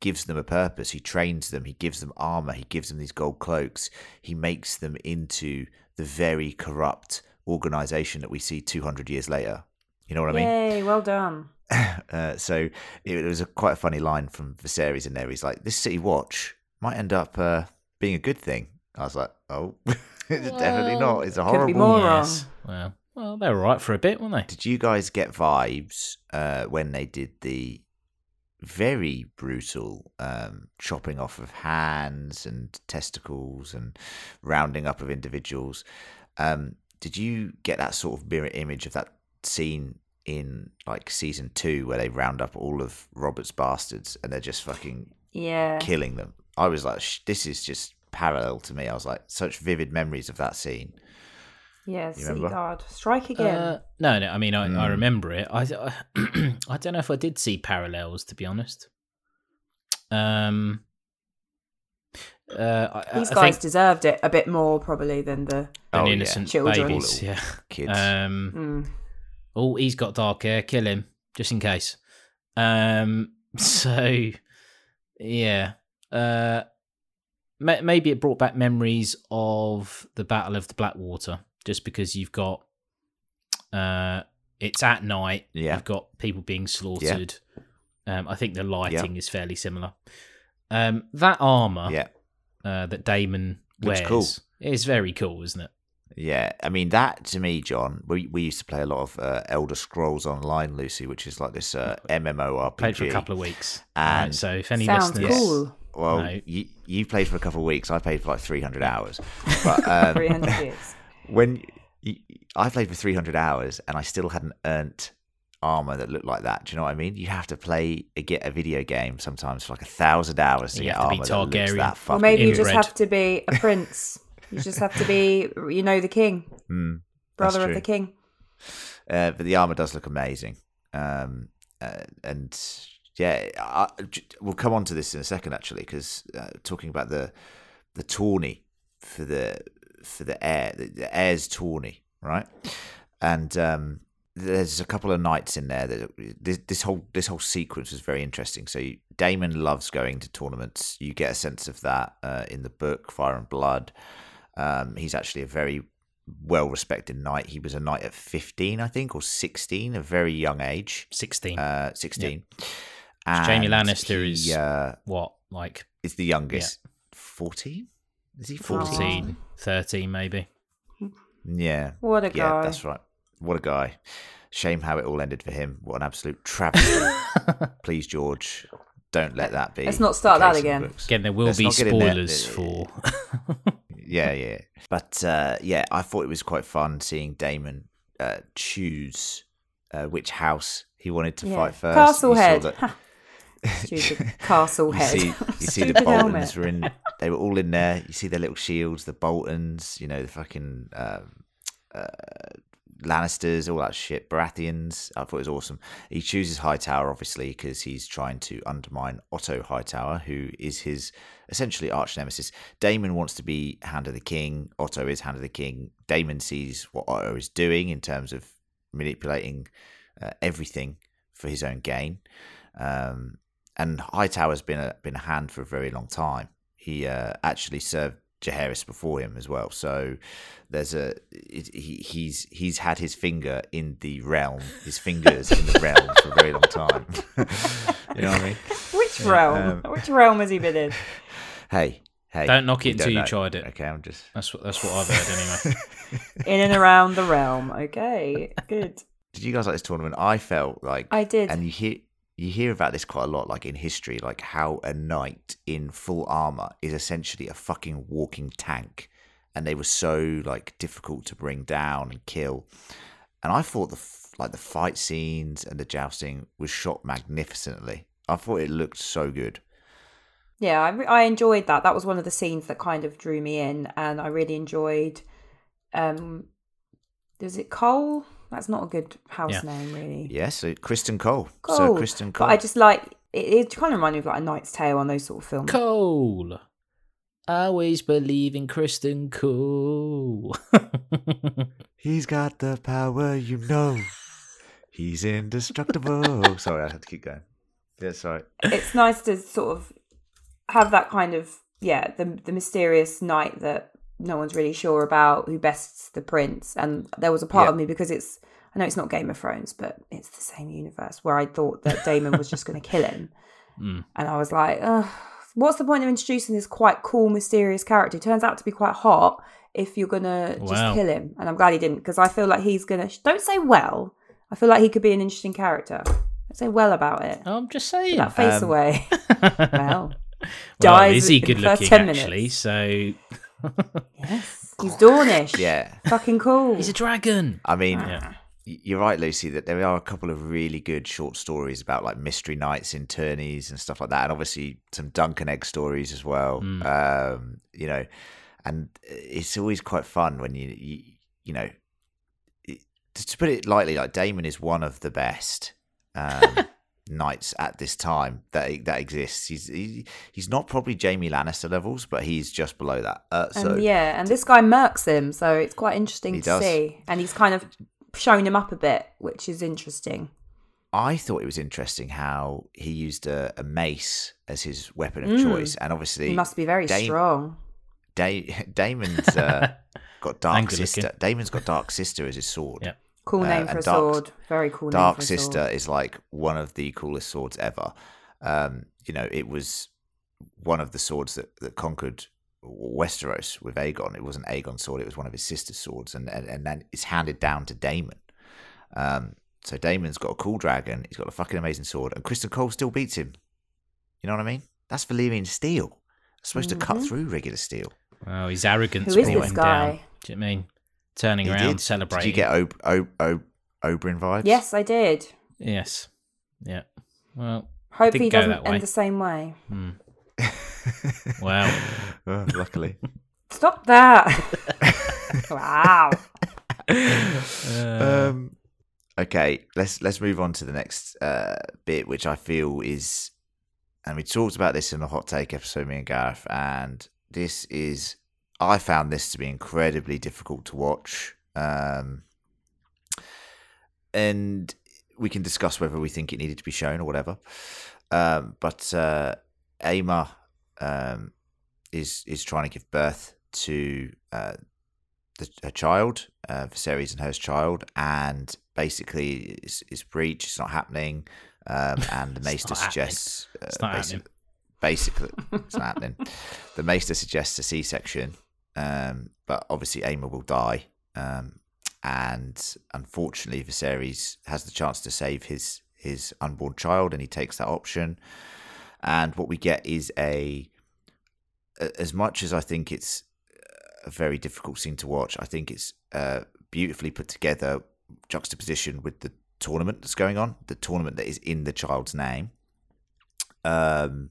gives them a purpose. He trains them. He gives them armor. He gives them these gold cloaks. He makes them into the very corrupt organization that we see 200 years later. You know what I mean? Yay, well done. Uh, so it, was a quite a funny line from Viserys in there. He's like, "This city watch might end up uh, being a good thing." I was like, "Oh, it's definitely not. It's a Could be horrible." more yes. Well, well, they were right for a bit, weren't they? Did you guys get vibes uh, when they did the very brutal um, chopping off of hands and testicles and rounding up of individuals? Um, did you get that sort of mirror image of that scene in like season two where they round up all of Robert's bastards and they're just fucking Yeah. killing them? I was like, Sh- this is just parallel to me. I was like, such vivid memories of that scene. Yeah, You Sea? Guard. Strike again. Uh, no, no. I mean, I, I Mm. remember it. I, I I don't know if I did see parallels, to be honest. Um. Uh, I, These I guys think deserved it a bit more probably than the. than Oh, yeah. innocent Children. babies. Yeah. Kids. Um. Mm. Oh, he's got dark hair. Kill him, just in case. Um. So, yeah. Uh. ma- Maybe it brought back memories of the Battle of the Blackwater, just because you've got. Uh, it's at night. Yeah. You've got people being slaughtered. Um, I think the lighting is fairly similar. Um, that armor yeah. uh, that Daemon Looks wears cool. is very cool, isn't it? Yeah, I mean that to me, John. We we used to play a lot of uh, Elder Scrolls Online, Lucy, which is like this uh, MMORPG. Played for a couple of weeks. And- Right, so if any Sounds listeners, cool. Well, No. you you played for a couple of weeks. I played for like three hundred hours. But um, 300 years. When you, I played for three hundred hours, and I still hadn't earned armor that looked like that. Do you know what I mean? You have to play a, get a video game sometimes for like a thousand hours to You get have to armor that looks Targaryen. that Well, fucking. maybe you just red. have to be a prince. you just have to be, you know, the king, Mm, brother of the king. uh, but the armor does look amazing. Um, uh, and yeah, I, j- we'll come on to this in a second actually, because uh, talking about the the tourney for the for the heir, the, heir's tourney, right? And um, there's a couple of knights in there that this, this whole this whole sequence was very interesting. So you, Daemon loves going to tournaments. You get a sense of that uh, in the book Fire and Blood. Um, he's actually a very well respected knight. He was a knight at 15, I think, or 16, a very young age. sixteen. Uh, 16. Jaime And Lannister he, is- uh, what like is the youngest. 14? Is he 14? 14, 13 maybe. Yeah. What a guy. Yeah, guy. that's right. What a guy. Shame how it all ended for him. What an absolute travesty. Please, George, don't let that be. Let's not start that case in the again. Again, there will Let's be not get in there. spoilers for. yeah, yeah. But uh, yeah, I thought it was quite fun seeing Daemon uh, choose uh, which house he wanted to Yeah. fight first. Castle Saw head. castle you head. see, you see the Boltons helmet. were in. They were all in there. You see their little shields, the Boltons. You know the fucking um, uh, Lannisters, all that shit. Baratheons. I thought it was awesome. He chooses Hightower obviously because he's trying to undermine Otto Hightower, who is his essentially arch nemesis. Daemon wants to be Hand of the King. Otto is Hand of the King. Daemon sees what Otto is doing in terms of manipulating uh, everything for his own gain. Um, and Hightower's been a been a hand for a very long time. He uh, actually served Jaehaerys before him as well. So there's a he, he's he's had his finger in the realm, his fingers in the realm for a very long time. you know what I mean? Which realm? um, Which realm has he been in? Hey, hey! Don't knock it until you know. tried it. Okay, I'm just. That's what that's what I've heard anyway. In and around the realm. Okay, good. Did you guys like this tournament? I felt like I did. and you hear you hear about this quite a lot, like in history, like how a knight in full armor is essentially a fucking walking tank, and they were so like difficult to bring down and kill. And I thought the like the fight scenes and the jousting was shot magnificently. I thought it looked so good. Yeah, I, re- I enjoyed that. That was one of the scenes that kind of drew me in, and I really enjoyed. Um, is it Cole? That's not a good house Yeah. name, really. Yeah, so Criston Cole. So Criston Cole. But I just like it. It kind of reminded me of like a Knight's Tale on those sort of films. Cole. I always believe in Criston Cole. He's got the power, you know. He's indestructible. sorry, I had to keep going. Yeah, sorry. it's nice to sort of have that kind of yeah the the mysterious knight that no one's really sure about who bests the prince and there was a part Yeah. of me because it's i know it's not game of thrones but it's the same universe where i thought that daemon was just going to kill him Mm. and i was like what's the point of introducing this quite cool mysterious character He turns out to be quite hot if you're gonna just kill him and i'm glad he didn't because i feel like he's gonna don't say well i feel like he could be an interesting character don't say well about it I'm just Put saying. that face Um, away well well, dies is he in the good first looking 10 actually? minutes. So Yes. He's Dornish. Yeah. Fucking cool. he's a dragon. I mean, Yeah. you're right, Lucy, that there are a couple of really good short stories about like mystery knights in tourneys and stuff like that, and obviously some Dunk and Egg stories as well. Mm. Um, you know, and it's always quite fun when you you, you know, it, to put it lightly, like Daemon is one of the best. Um, knights at this time that that exists. He's he, he's not probably Jaime Lannister levels, but he's just below that. Uh, so and yeah, and this guy murks him, so it's quite interesting to does. see. And he's kind of shown him up a bit, which is interesting. I thought it was interesting how he used a, a mace as his weapon of Mm. choice, and obviously He must be very Dame- strong. Da- Daemon's uh, got dark sister. Daemon's got dark sister as his sword. Yeah. Cool Uh, name for a Dark- sword. Very cool Dark name for a Sister sword. is like one of the coolest swords ever. Um, you know, it was one of the swords that, that conquered Westeros with Aegon. It wasn't Aegon's sword; it was one of his sister's swords, and and, and then it's handed down to Daemon. Um, so Daemon's got a cool dragon. He's got a fucking amazing sword, and Criston Cole still beats him. You know what I mean? That's Valyrian steel. It's supposed to cut Mhm. through regular steel. Well, his arrogance Who is brought this him guy? down. Do you know I mean? Turning He around, did. celebrating. Did you get o- o- o- Oberyn vibes? Yes, I did. Yes. Yeah. Well, Hope he doesn't that end the same way. hmm. Well. Oh, luckily. Stop that. wow. Uh, um, okay, let's let's move on to the next uh, bit, which I feel is, and we talked about this in the hot take episode, me and Gareth, and this is, I found this to be incredibly difficult to watch, um, and we can discuss whether we think it needed to be shown or whatever. Um, but uh, Aemma um, is is trying to give birth to uh, the, her child, uh, Viserys and her child, and basically it's, it's breach. It's not happening, um, and the Maester suggests uh, It's not basi- Basically, it's not happening. The Maester suggests a C-section, um, but obviously Aemma will die, um, and unfortunately Viserys has the chance to save his his unborn child, and he takes that option. And what we get is a a- as much as I think it's a very difficult scene to watch, I think it's uh, beautifully put together, juxtaposition with the tournament that's going on, the tournament that is in the child's name. Um,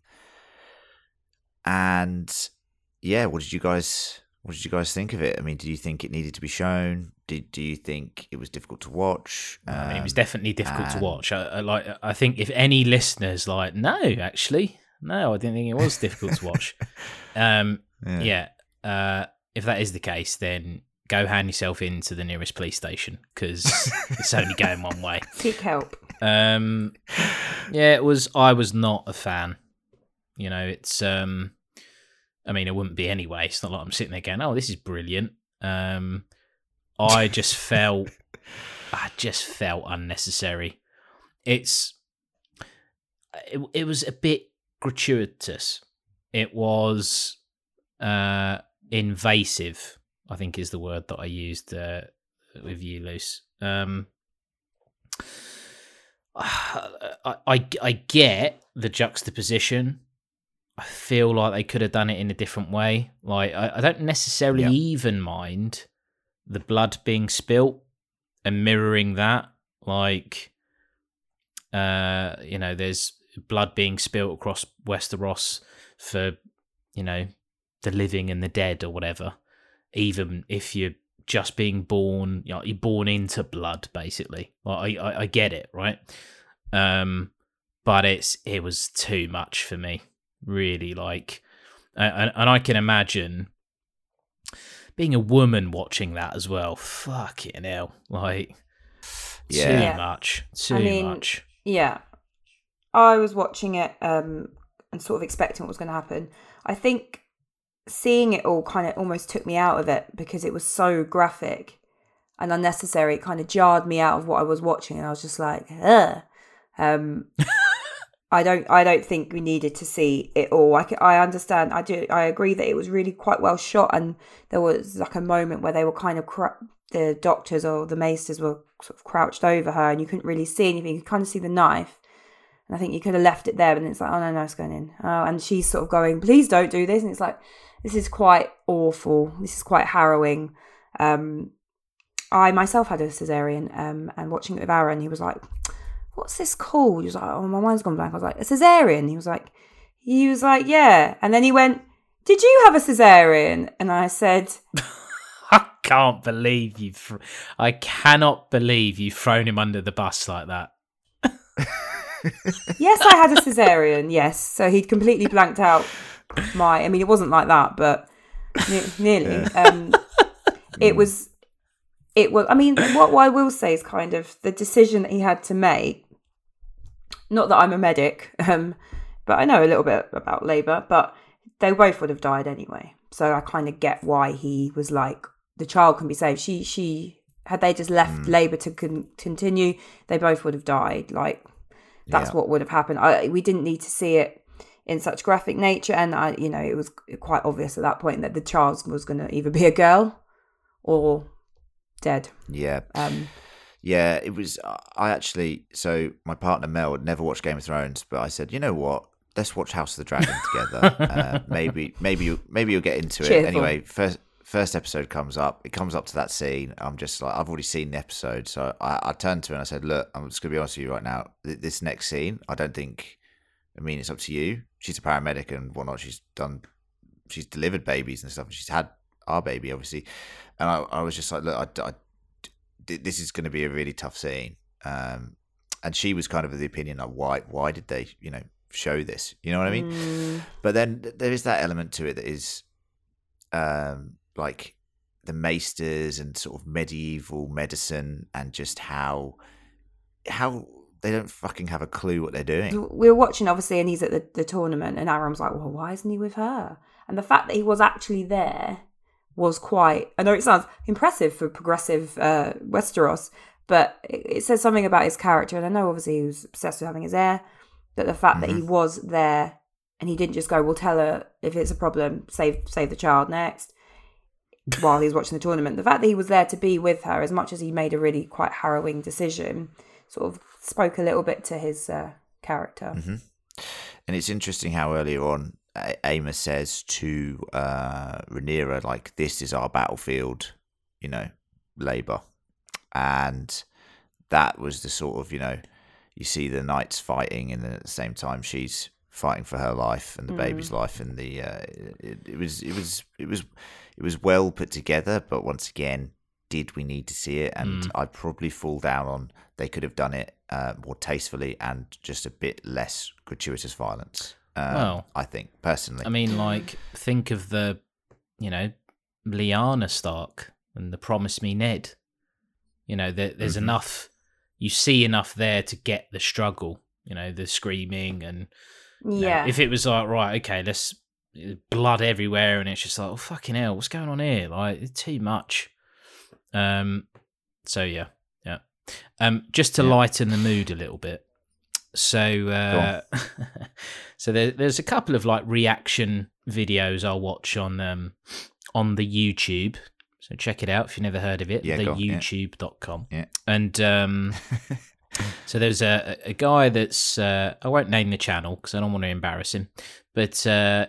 and yeah, what did you guys what did you guys think of it? I mean, do you think it needed to be shown? Did do you think it was difficult to watch? I mean, it was Um, definitely difficult to watch. I, I like. I think if any listeners like, no, actually, no, I didn't think it was difficult to watch. Um, yeah. yeah. Uh, if that is the case, then go hand yourself into the nearest police station because it's only going one way. Seek help. Um, yeah, it was. I was not a fan. You know, it's. Um, I mean, it wouldn't be anyway. It's not like I'm sitting there going, "Oh, this is brilliant." Um, I just felt, I just felt unnecessary. It's, it, it was a bit gratuitous. It was, uh, invasive. I think is the word that I used uh, with you, Luce. Um, I, I I get the juxtaposition. I feel like they could have done it in a different way. Like I, I don't necessarily Yeah. even mind the blood being spilt and mirroring that. Like uh, you know, there's blood being spilt across Westeros for, you know, the living and the dead or whatever. Even if you're just being born, you know, you're born into blood, basically. Like, I, I, I get it, right? Um, but it's it was too much for me, really. Like, and, and I can imagine being a woman watching that as well. Fucking hell, like Yeah. too Yeah. much, too I mean, much. Yeah. I was watching it um, and sort of expecting what was going to happen. I think seeing it all kind of almost took me out of it because it was so graphic and unnecessary. It kind of jarred me out of what I was watching, and I was just like, ugh. Um, I don't. I don't think we needed to see it all. I, I understand. I do. I agree that it was really quite well shot, and there was like a moment where they were kind of cra- the doctors or the maesters were sort of crouched over her, and you couldn't really see anything. You could kind of see the knife, and I think you could have left it there, but it's like, oh no, no, it's going in. Oh, and she's sort of going, please don't do this, and it's like, this is quite awful. This is quite harrowing. Um, I myself had a cesarean, um, and watching it with Aaron, he was like, "What's this called?" He was like, "Oh, my mind's gone blank." I was like, "A cesarean." He was like, "He was like, yeah," and then he went, "Did you have a cesarean?" And I said, I can't believe you've. Fr- I cannot believe you've thrown him under the bus like that. "Yes, I had a cesarean." Yes, so he'd completely blanked out my. I mean, it wasn't like that, but ne- nearly. Um, it was. It was. I mean, what, what I will say is kind of the decision that he had to make. Not that I'm a medic, um, but I know a little bit about labour. But they both would have died anyway, so I kind of get why he was like, the child can be saved. She she had they just left labour to con- continue, they both would have died. Like that's Yeah. what would have happened. I, we didn't need to see it in such graphic nature, and I, you know, it was quite obvious at that point that the child was going to either be a girl or dead. Yeah. Um, Yeah, it was. I actually, so my partner Mel had never watched Game of Thrones, but I said, you know what? Let's watch House of the Dragon together. uh, maybe, maybe, you, maybe you'll get into it. Anyway, first first episode comes up. It comes up to that scene. I'm just like, I've already seen the episode, so I, I turned to her and I said, look, I'm just gonna be honest with you right now. Th- This next scene, I don't think. I mean, it's up to you. She's a paramedic and whatnot. She's done. She's delivered babies and stuff. And She's had our baby, obviously. And I, I was just like, look, I, I this is going to be a really tough scene. Um, and she was kind of of the opinion like, why, why did they, you know, show this? You know what I mean? mm, But then there is that element to it that is, um, like the maesters and sort of medieval medicine and just how, how they don't fucking have a clue what they're doing. we were watching obviously, and he's at the, the tournament, and was like, "Well, why isn't he with her?" And the fact that he was actually there was quite. I know it sounds impressive for progressive uh, Westeros, but it, it says something about his character. And I know obviously he was obsessed with having his heir, but the fact that he was there and he didn't just go, "We'll tell her if it's a problem, save save the child next." While he was watching the tournament, the fact that he was there to be with her, as much as he made a really quite harrowing decision, sort of spoke a little bit to his uh, character. And it's interesting how earlier on Aemma says to uh, Rhaenyra, like, this is our battlefield, you know, Labour. And that was the sort of, you know, you see the knights fighting, and then at the same time, she's fighting for her life and the baby's life. And the uh, it, it was, it was, it was, it was well put together. But once again, did we need to see it? And I'd probably fall down on they could have done it uh, more tastefully and just a bit less gratuitous violence. Um, Well, I think personally. I mean, like, think of the, you know, Lyanna Stark and the Promise Me Ned. You know, there, there's Mhm. enough, you see enough there to get the struggle, you know, the screaming. And you know, Yeah. if it was like, right, okay, let's, blood everywhere, and it's just like, oh, fucking hell, what's going on here? Like, it's too much. Um, so yeah, yeah. Um, just to Yeah. lighten the mood a little bit. So, uh, so there, there's a couple of like reaction videos I'll watch on um on the YouTube. So check it out if you've never heard of it. Yeah, the on, yeah. Yeah. And um, so there's a, a guy that's uh, I won't name the channel because I don't want to embarrass him, but uh,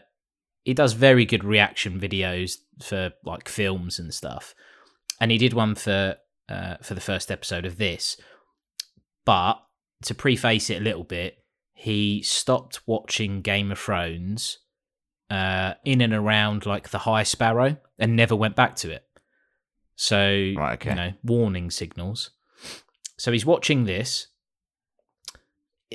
he does very good reaction videos for like films and stuff. And he did one for uh, for the first episode of this, but to preface it a little bit, he stopped watching Game of Thrones uh, in and around like the High Sparrow and never went back to it. So Right, okay. you know, warning signals. So he's watching this,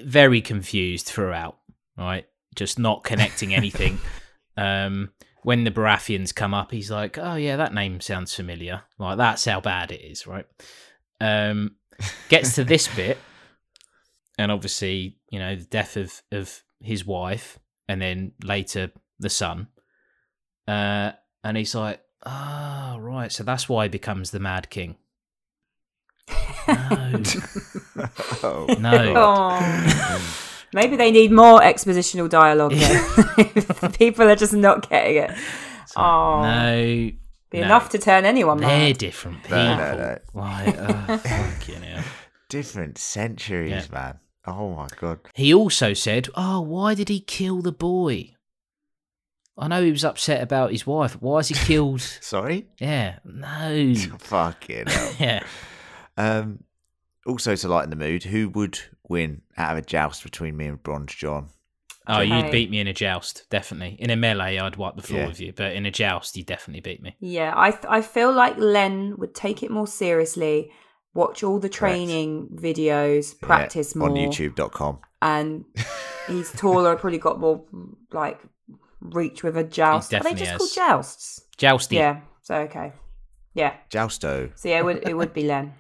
very confused throughout, right? Just not connecting anything. um, when the Baratheons come up, he's like, "Oh yeah, that name sounds familiar. Like that's how bad it is, right?" Um, gets to this bit, and obviously, you know, the death of of his wife, and then later the son. Uh, and he's like, "Ah, right. So that's why he becomes the Mad King." No, oh, no. Oh. Maybe they need more expositional dialogue here. People are just not getting it. Oh, no, be no. enough to turn anyone They're mad. different people. No, no, no. Like, oh, fucking hell. different centuries, Yeah. man. Oh my god. He also said, "Oh, why did he kill the boy? I know he was upset about his wife. Why is he killed? Sorry? yeah, no. Fucking hell. yeah. Um, also, to lighten the mood, who would win out of a joust between me and Bronze John? Oh, Okay. you'd beat me in a joust, definitely. In a melee, I'd wipe the floor Yeah. with you, but in a joust, you definitely beat me. Yeah, I th- I feel like Len would take it more seriously, watch all the training videos, Yeah, practice more, on YouTube.com. and he's taller, probably got more like reach with a joust. Are they just has. called jousts? Jousty. Yeah. So okay. Yeah. Jousto. So yeah, it would it would be Len.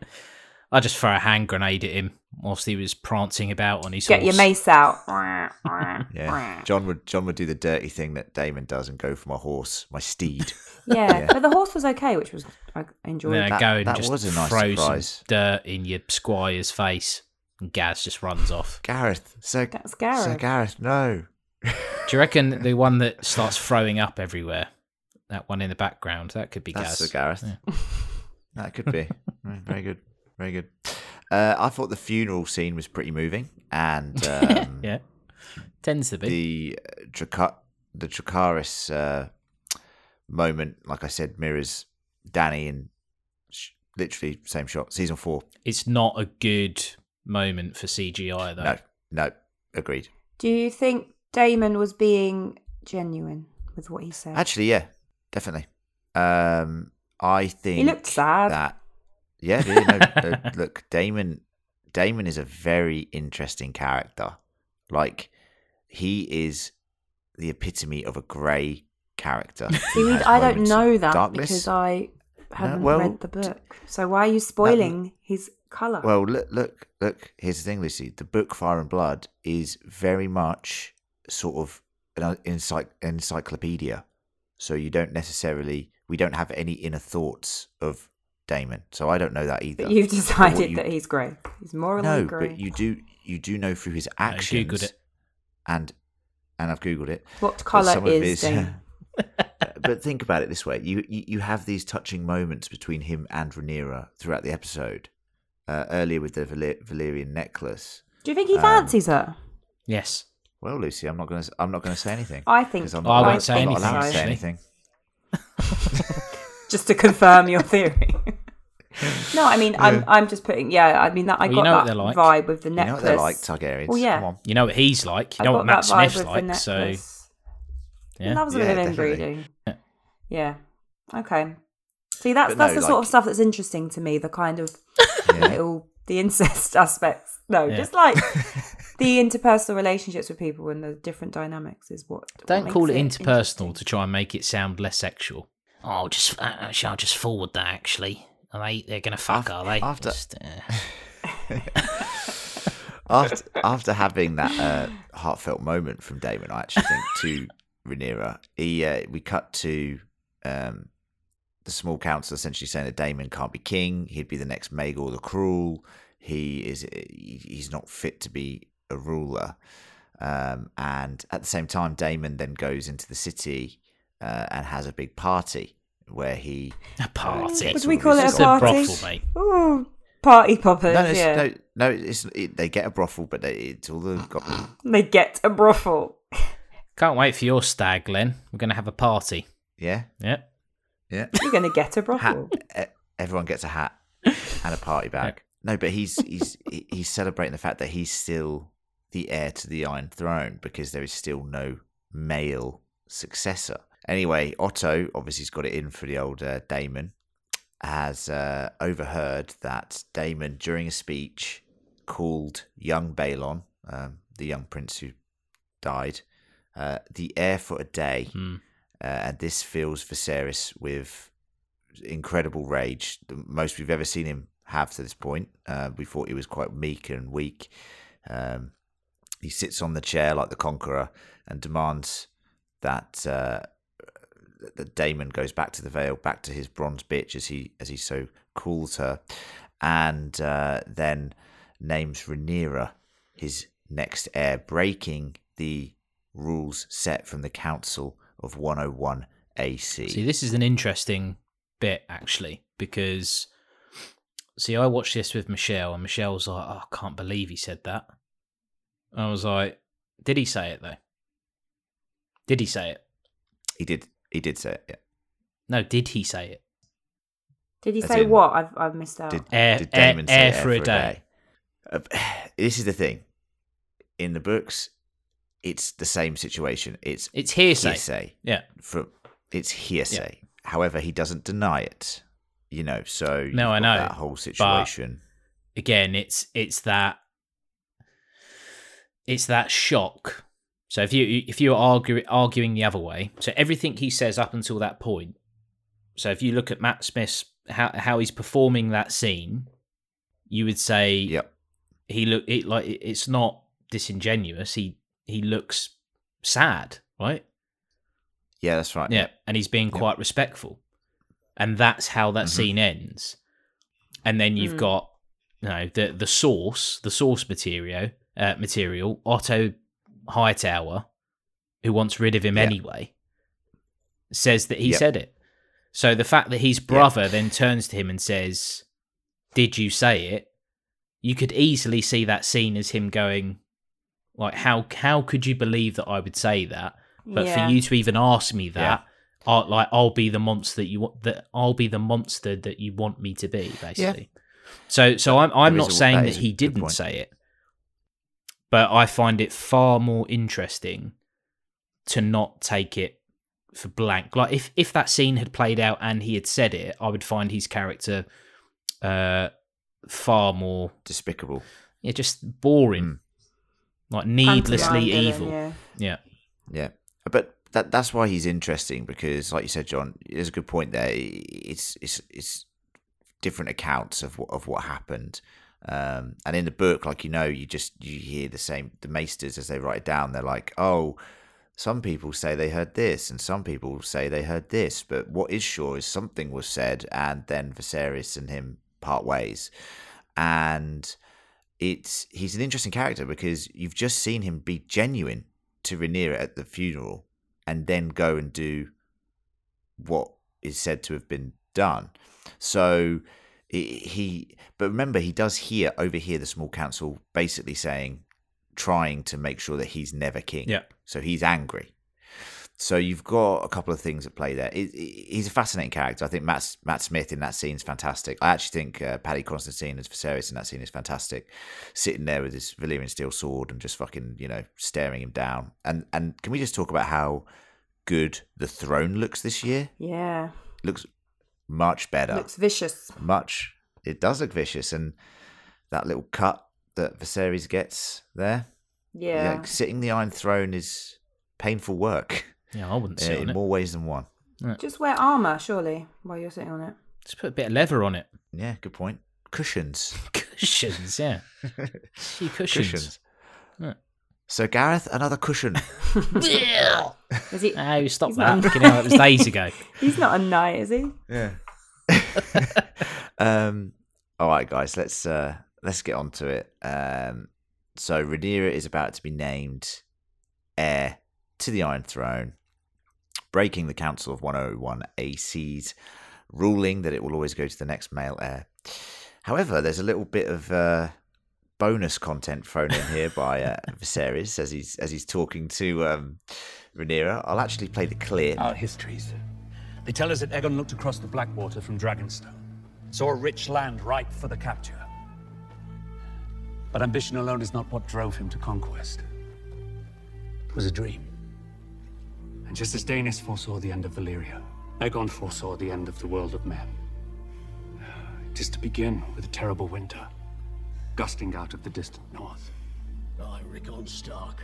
I just throw a hand grenade at him whilst he was prancing about on his horse. Get your mace out. Yeah. John would John would do the dirty thing that Daemon does and go for my horse, my steed. Yeah, Yeah. but the horse was okay, which was I enjoyed. And then That- go and that just was a nice throw surprise. some dirt in your squire's face, and Gaz just runs off. Gareth. So That's Sir Gareth. Gareth, no. Do you reckon the one that starts throwing up everywhere, that one in the background, that could be That's Gaz? Sir Gareth. Yeah. That could be. Very good. Very good. Uh, I thought the funeral scene was pretty moving, and um, Yeah, tends to be. the uh, Draca- the Dracarys uh, moment, like I said, mirrors Dany and sh- literally same shot. Season four. It's not a good moment for CGI though. No, no, agreed. Do you think Daemon was being genuine with what he said? Actually, yeah, definitely. Um, I think he looked sad. that. Yeah, yeah no, uh, look, Daemon. Daemon is a very interesting character. Like he is the epitome of a grey character. See, who we, has I don't know that darkness. because I haven't well, read the book. So why are you spoiling his colour? Well, look, look, look. Here's the thing, Lucy. The book Fire and Blood is very much sort of an encyc- encyclopedia. So you don't necessarily, we don't have any inner thoughts of Daemon. So I don't know that either. but you've But decided you- that he's grey. He's morally no, grey. but you do, you do know through his I actions, googled it. and and I've googled it. What colour some of is his- Daemon? but think about it this way: you, you you have these touching moments between him and Rhaenyra throughout the episode. Uh, earlier with the Valer- Valyrian necklace. Do you think he um, fancies her? Yes. Well, Lucy, I'm not going to. I'm not going to say anything. I think. I'm I won't say I'm not to anything, say anything. Just to confirm your theory. no, I mean, I'm I'm just putting. Yeah, I mean that I Well, you got know that they're like. vibe with the necklace. You necklace. know what they're like, Targaryens. Well, yeah. Come on. You know what he's like. You I know what Matt Smith's like. So necklace. yeah. He loves a Yeah, bit of inbreeding. Yeah. Okay. See, that's But that's no, the sort of stuff that's interesting to me. The kind of Yeah. little the incest aspects. No, Yeah. just like the interpersonal relationships with people and the different dynamics is what. what Don't makes call it interesting. interpersonal to try and make it sound less sexual. Oh, just uh, actually, I'll just forward that. Actually, are they? They're gonna fuck, Af- are they? after- Just, uh, after after having that uh, heartfelt moment from Daemon, I actually think to Rhaenyra, he uh, we cut to um, the small council essentially saying that Daemon can't be king. He'd be the next Maegor the Cruel. He is he- he's not fit to be a ruler. Um, and at the same time, Daemon then goes into the city uh, and has a big party where he a party. do uh, we call it a party? brothel, mate. Ooh, party poppers. no, no, it's, yeah. no, no, it's it, they get a brothel, but they, it's all the got They get a brothel. Can't wait for your stag, Glenn. We're gonna have a party. yeah, Yep. yeah. You're going to get a hat. brothel. e- Everyone gets a hat and a party bag. No, but he's he's he's celebrating the fact that he's still the heir to the Iron Throne because there is still no male successor. Anyway, Otto obviously has got it in for the old uh, Daemon. Has uh, overheard that Daemon, during a speech, called young Baelon, um, the young prince who died, uh, the heir for a day Hmm. uh, and this fills Viserys with incredible rage, the most we've ever seen him have to this point. Uh, we thought he was quite meek and weak. Um, he sits on the chair like the conqueror and demands that uh, that Daemon goes back to the Vale, back to his bronze bitch, as he as he so calls her, and uh, then names Rhaenyra his next heir, breaking the rules set from the Council of 101 AC. See, this is an interesting bit actually because see, I watched this with Michelle, and Michelle was like, "Oh, I can't believe he said that." I was like, "Did he say it though? Did he say it?" He did. He did say it. Yeah. No, did he say it? Did he As say in- what? I've I've missed out. Did, Air- did air- Daemon air say for a day. Uh, this is the thing. In the books, it's the same situation. It's It's hearsay. hearsay. Yeah. From it's hearsay. However, he doesn't deny it. You know, so No, I know, that whole situation. Again, it's it's that it's that shock. So if you if you're argue, arguing the other way, so everything he says up until that point. So if you look at Matt Smith's how how he's performing that scene, you would say Yep. he look it like it's not disingenuous. He he looks sad, right? Yeah, that's right. Yeah, and he's being Yep. quite respectful, and that's how that Mhm. scene ends. And then you've Mm. got you know the the source, the source material, uh, material Otto Hightower, who wants rid of him Yeah. anyway, says that he Yep. said it. So the fact that his brother then turns to him and says, "Did you say it?" You could easily see that scene as him going, like, "How how could you believe that I would say that?" But Yeah. for you to even ask me Yeah. that, I'll, like I'll be the monster that you want. That I'll be the monster that you want me to be, basically. So, so I'm I'm There not is a- saying that that is he didn't point. say it, but I find it far more interesting to not take it for blank. Like if if that scene had played out and he had said it, I would find his character uh far more Despicable. yeah just boring, like needlessly Pantomime villain, evil. Yeah. Yeah. Yeah, but that that's why he's interesting because, like you said, John, there's a good point there. It's it's it's different accounts of what of what happened, um, and in the book, like you know, you just you hear the same the maesters as they write it down. They're like, oh. Some people say they heard this, and some people say they heard this. But what is sure is something was said, and then Viserys and him part ways. And it's he's an interesting character because you've just seen him be genuine to Rhaenyra at the funeral and then go and do what is said to have been done. So he, but remember, he does hear overhear the small council basically saying, trying to make sure that he's never king. Yeah. So he's angry. So you've got a couple of things at play there. It, it- he's a fascinating character. I think Matt Matt Smith in that scene is fantastic. I actually think uh, Paddy Considine as Viserys in that scene is fantastic. Sitting there with his Valyrian steel sword and just fucking you know staring him down. And and can we just talk about how good the throne looks this year? Yeah. Looks much better. Looks vicious. much. It does look vicious, and that little cut that Viserys gets there. Yeah. like, sitting the Iron Throne is painful work Yeah, I wouldn't sit on in it. more ways than one. Just wear armor, surely, while you're sitting on it. Just put a bit of leather on it. Yeah, good point. Cushions. Cushions, yeah. Few cushions. Yeah. So Gareth, another cushion. Is he? Oh, stop He's that. not- Fucking hell, it was days ago. He's not a knight, is he? yeah. um. All right, guys. Let's uh let's get on to it. Um. So Rhaenyra is about to be named heir to the Iron Throne, breaking the Council of 101 AC's ruling that it will always go to the next male heir. However, there's a little bit of uh, bonus content thrown in here by uh, Viserys as he's as he's talking to um, Rhaenyra. I'll actually play the clip. Our histories. They tell us that Aegon looked across the Blackwater from Dragonstone, saw a rich land ripe for the capture. But ambition alone is not what drove him to conquest. It was a dream. And just as Daenys foresaw the end of Valyria, Aegon foresaw the end of the world of men. It is to begin with a terrible winter, gusting out of the distant north. I, Rickon Stark,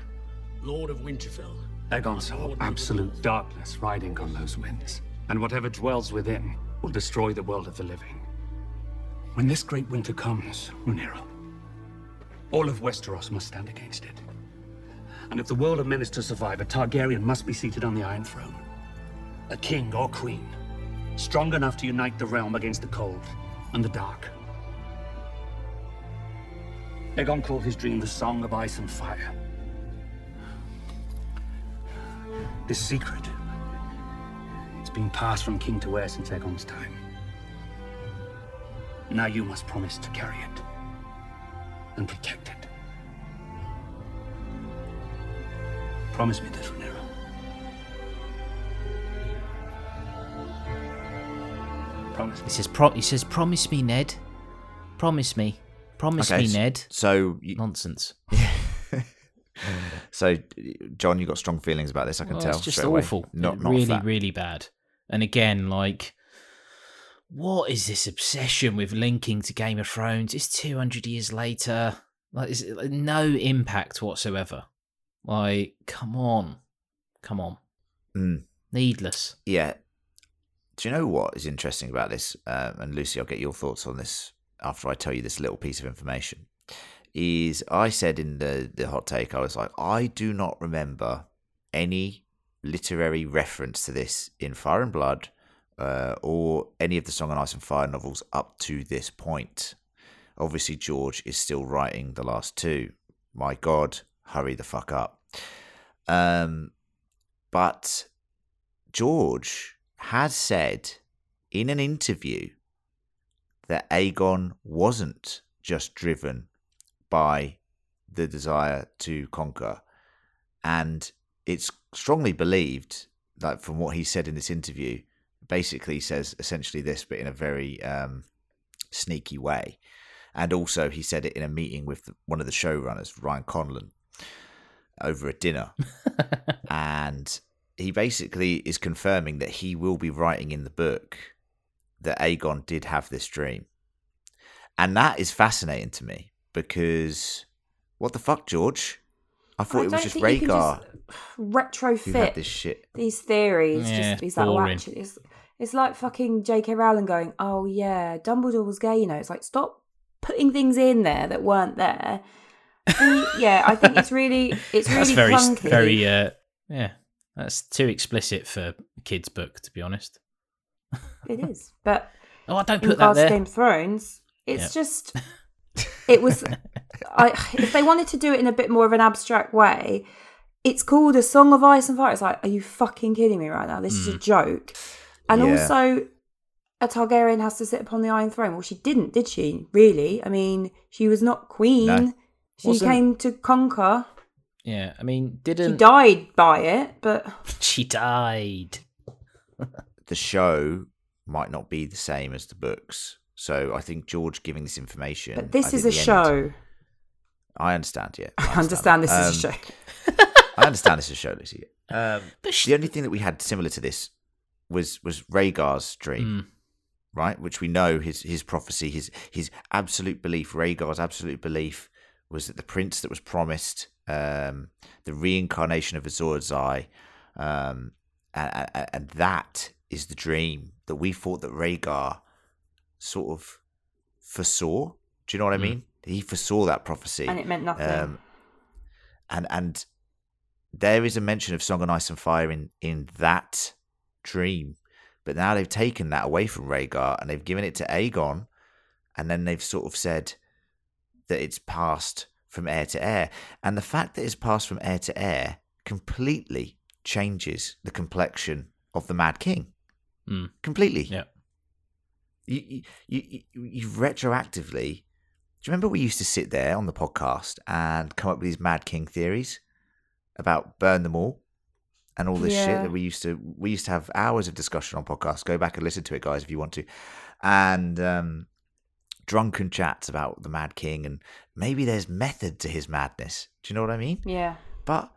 Lord of Winterfell. Aegon saw absolute darkness riding on those winds, and whatever dwells within will destroy the world of the living. When this great winter comes, Rhaenyra, all of Westeros must stand against it. And if the world of men is to survive, a Targaryen must be seated on the Iron Throne. A king or queen, strong enough to unite the realm against the cold and the dark. Aegon called his dream the Song of Ice and Fire. This secret, been passed from king to heir since Aegon's time. Now you must promise to carry it and protect it. Promise me this, Rhaenyra. Promise. He says, pro- he says, promise me, Ned. Promise me. Promise okay, me, so, Ned. So you- nonsense. so, John, you got strong feelings about this. I can well, tell. It's just awful. Not, not really, fat. really bad. And again, like, what is this obsession with linking to Game of Thrones? It's 200 years later. Like, it's like, no impact whatsoever. Like, come on. Come on. Mm. Needless. Yeah. Do you know what is interesting about this? Um, and Lucy, I'll get your thoughts on this after I tell you this little piece of information. Is I said in the the hot take, I was like, I do not remember any literary reference to this in Fire and Blood uh, or any of the Song and Ice and Fire novels up to this point. Obviously, George is still writing the last two. My God, hurry the fuck up. Um, but George has said in an interview that Aegon wasn't just driven by the desire to conquer. And it's strongly believed, like from what he said in this interview, basically says essentially this, but in a very um, sneaky way. And also, he said it in a meeting with the, one of the showrunners, Ryan Condal, over a dinner. and he basically is confirming that he will be writing in the book that Aegon did have this dream. And that is fascinating to me because what the fuck, George? I thought I it was just think you can Rhaegar just retrofit this shit. these theories Yeah, just these like oh, boring. actually it's, it's like fucking J.K. Rowling going, oh yeah, Dumbledore was gay. You know, it's like stop putting things in there that weren't there. And, yeah, I think it's really it's really That's very, clunky. very, uh, yeah. That's too explicit for a kid's book, to be honest. It is, but Oh, I don't in put that there. Game of Thrones, it's Yeah. just it was. I if they wanted to do it in a bit more of an abstract way, it's called a Song of Ice and Fire. It's like, are you fucking kidding me right now? This is a mm. joke. And Yeah. also, a Targaryen has to sit upon the Iron Throne. Well, she didn't, did she? Really? I mean, she was not queen. No. She Wasn't- came to conquer. Yeah, I mean, didn't she died by it, but she died? The show might not be the same as the books. So I think George giving this information. but this is a the end- show. I understand, yeah. I understand this is a Um, show. I understand this is a show, Lucy. Um, But she, the only thing that we had similar to this was was Rhaegar's dream, Mm, right? Which we know his his prophecy, his his absolute belief, Rhaegar's absolute belief was that the prince that was promised, um, the reincarnation of Azor Ahai, um, and, and, and that is the dream that we thought that Rhaegar sort of foresaw. Do you know what I Mm. mean? He foresaw that prophecy, and it meant nothing. um, and and there is a mention of Song on Ice and Fire in in that dream, but now they've taken that away from Rhaegar and they've given it to Aegon, and then they've sort of said that it's passed from heir to heir, and the fact that it's passed from heir to heir completely changes the complexion of the Mad King. Mm. Completely. yeah. You, you, you, you, retroactively. Do you remember we used to sit there on the podcast and come up with these Mad King theories about burn them all and all this shit that we used to we used to have hours of discussion on podcasts. Go back and listen to it, guys, if you want to. And um, drunken chats about the Mad King and maybe there's method to his madness. Do you know what I mean? yeah. But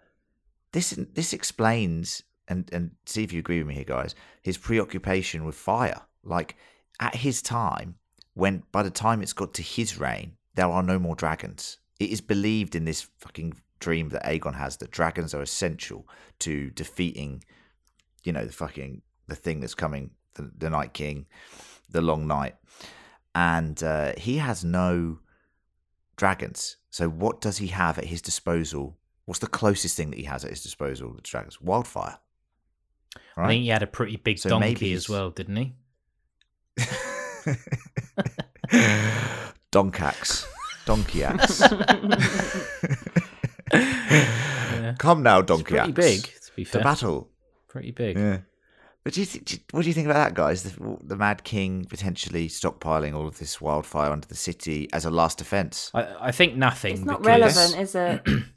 this this explains and and see if you agree with me here, guys. His preoccupation with fire, like at his time, when by the time it's got to his reign, there are no more dragons. It is believed in this fucking dream that Aegon has that dragons are essential to defeating, you know, the fucking the thing that's coming, the, the Night King, the Long Night, and uh, he has no dragons. So what does he have at his disposal? What's the closest thing that he has at his disposal to dragons? Wildfire. I think he had a pretty big So donkey as well, didn't he? Donkax. Donkey axe. Yeah. Come now, It's Donkey pretty axe. big, to be The fair. battle. Pretty big. Yeah. But do you th- do you- what do you think about that, guys? The, the Mad King potentially stockpiling all of this wildfire under the city as a last defense. I, I think nothing. It's not because- relevant, is it?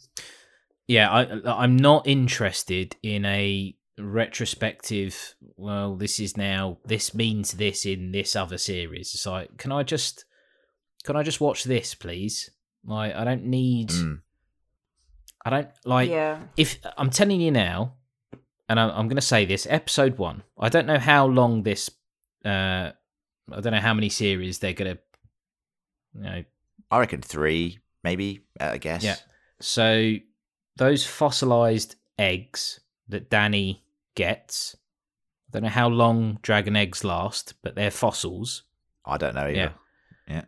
Yeah, I, I'm not interested in a retrospective. Well, this is now this means this in this other series. It's like, can I just can I just watch this, please? Like, I don't need. Mm. I don't like. yeah. If I'm telling you now, and I'm, I'm going to say this, episode one. I don't know how long this. Uh, I don't know how many series they're going to. You know, I reckon three, maybe. uh, I guess. Yeah. So those fossilized eggs that Dany gets. I don't know how long dragon eggs last, but they're fossils. I don't know. Either. Yeah. Yeah.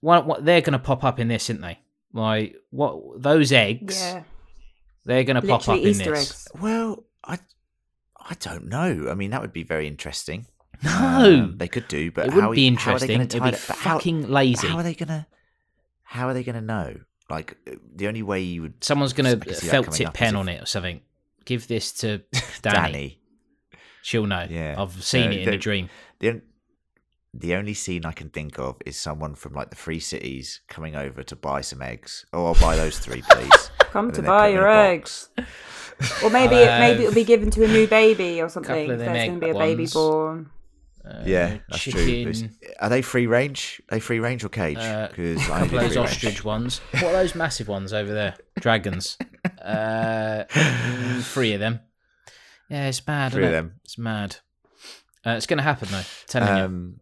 What, what they're going to pop up in this, aren't they? Like what those eggs? Yeah. They're going to pop Literally up in this. eggs. Well, I, I don't know. I mean, that would be very interesting. No, Um, they could do, but it how wouldn't are- be how are they interesting. gonna It'd be that- but how- fucking lazy. How are they gonna? How are they gonna know? Like uh, the only way you would Someone's gonna can see felt tip pen if- on it or something. Give this to Dany. Dany. She'll know. Yeah. I've seen No, it in a dream. The the only scene I can think of is someone from like the Free Cities coming over to buy some eggs. Oh, I'll buy those three, please. Come And to buy put them in your a eggs. Or maybe it, maybe Uh, it'll be given to a new baby or something. couple of If them there's going to be a baby ones. born. Uh, yeah, that's true. chicken, It's- Are they free range? Are they free range or cage? Uh, Because A I couple of those free range. ostrich ones. What are those massive ones over there? Dragons. Uh, three of them. Yeah, it's mad. Three of it? them. It's mad. Uh, it's going to happen though. Telling you. Um,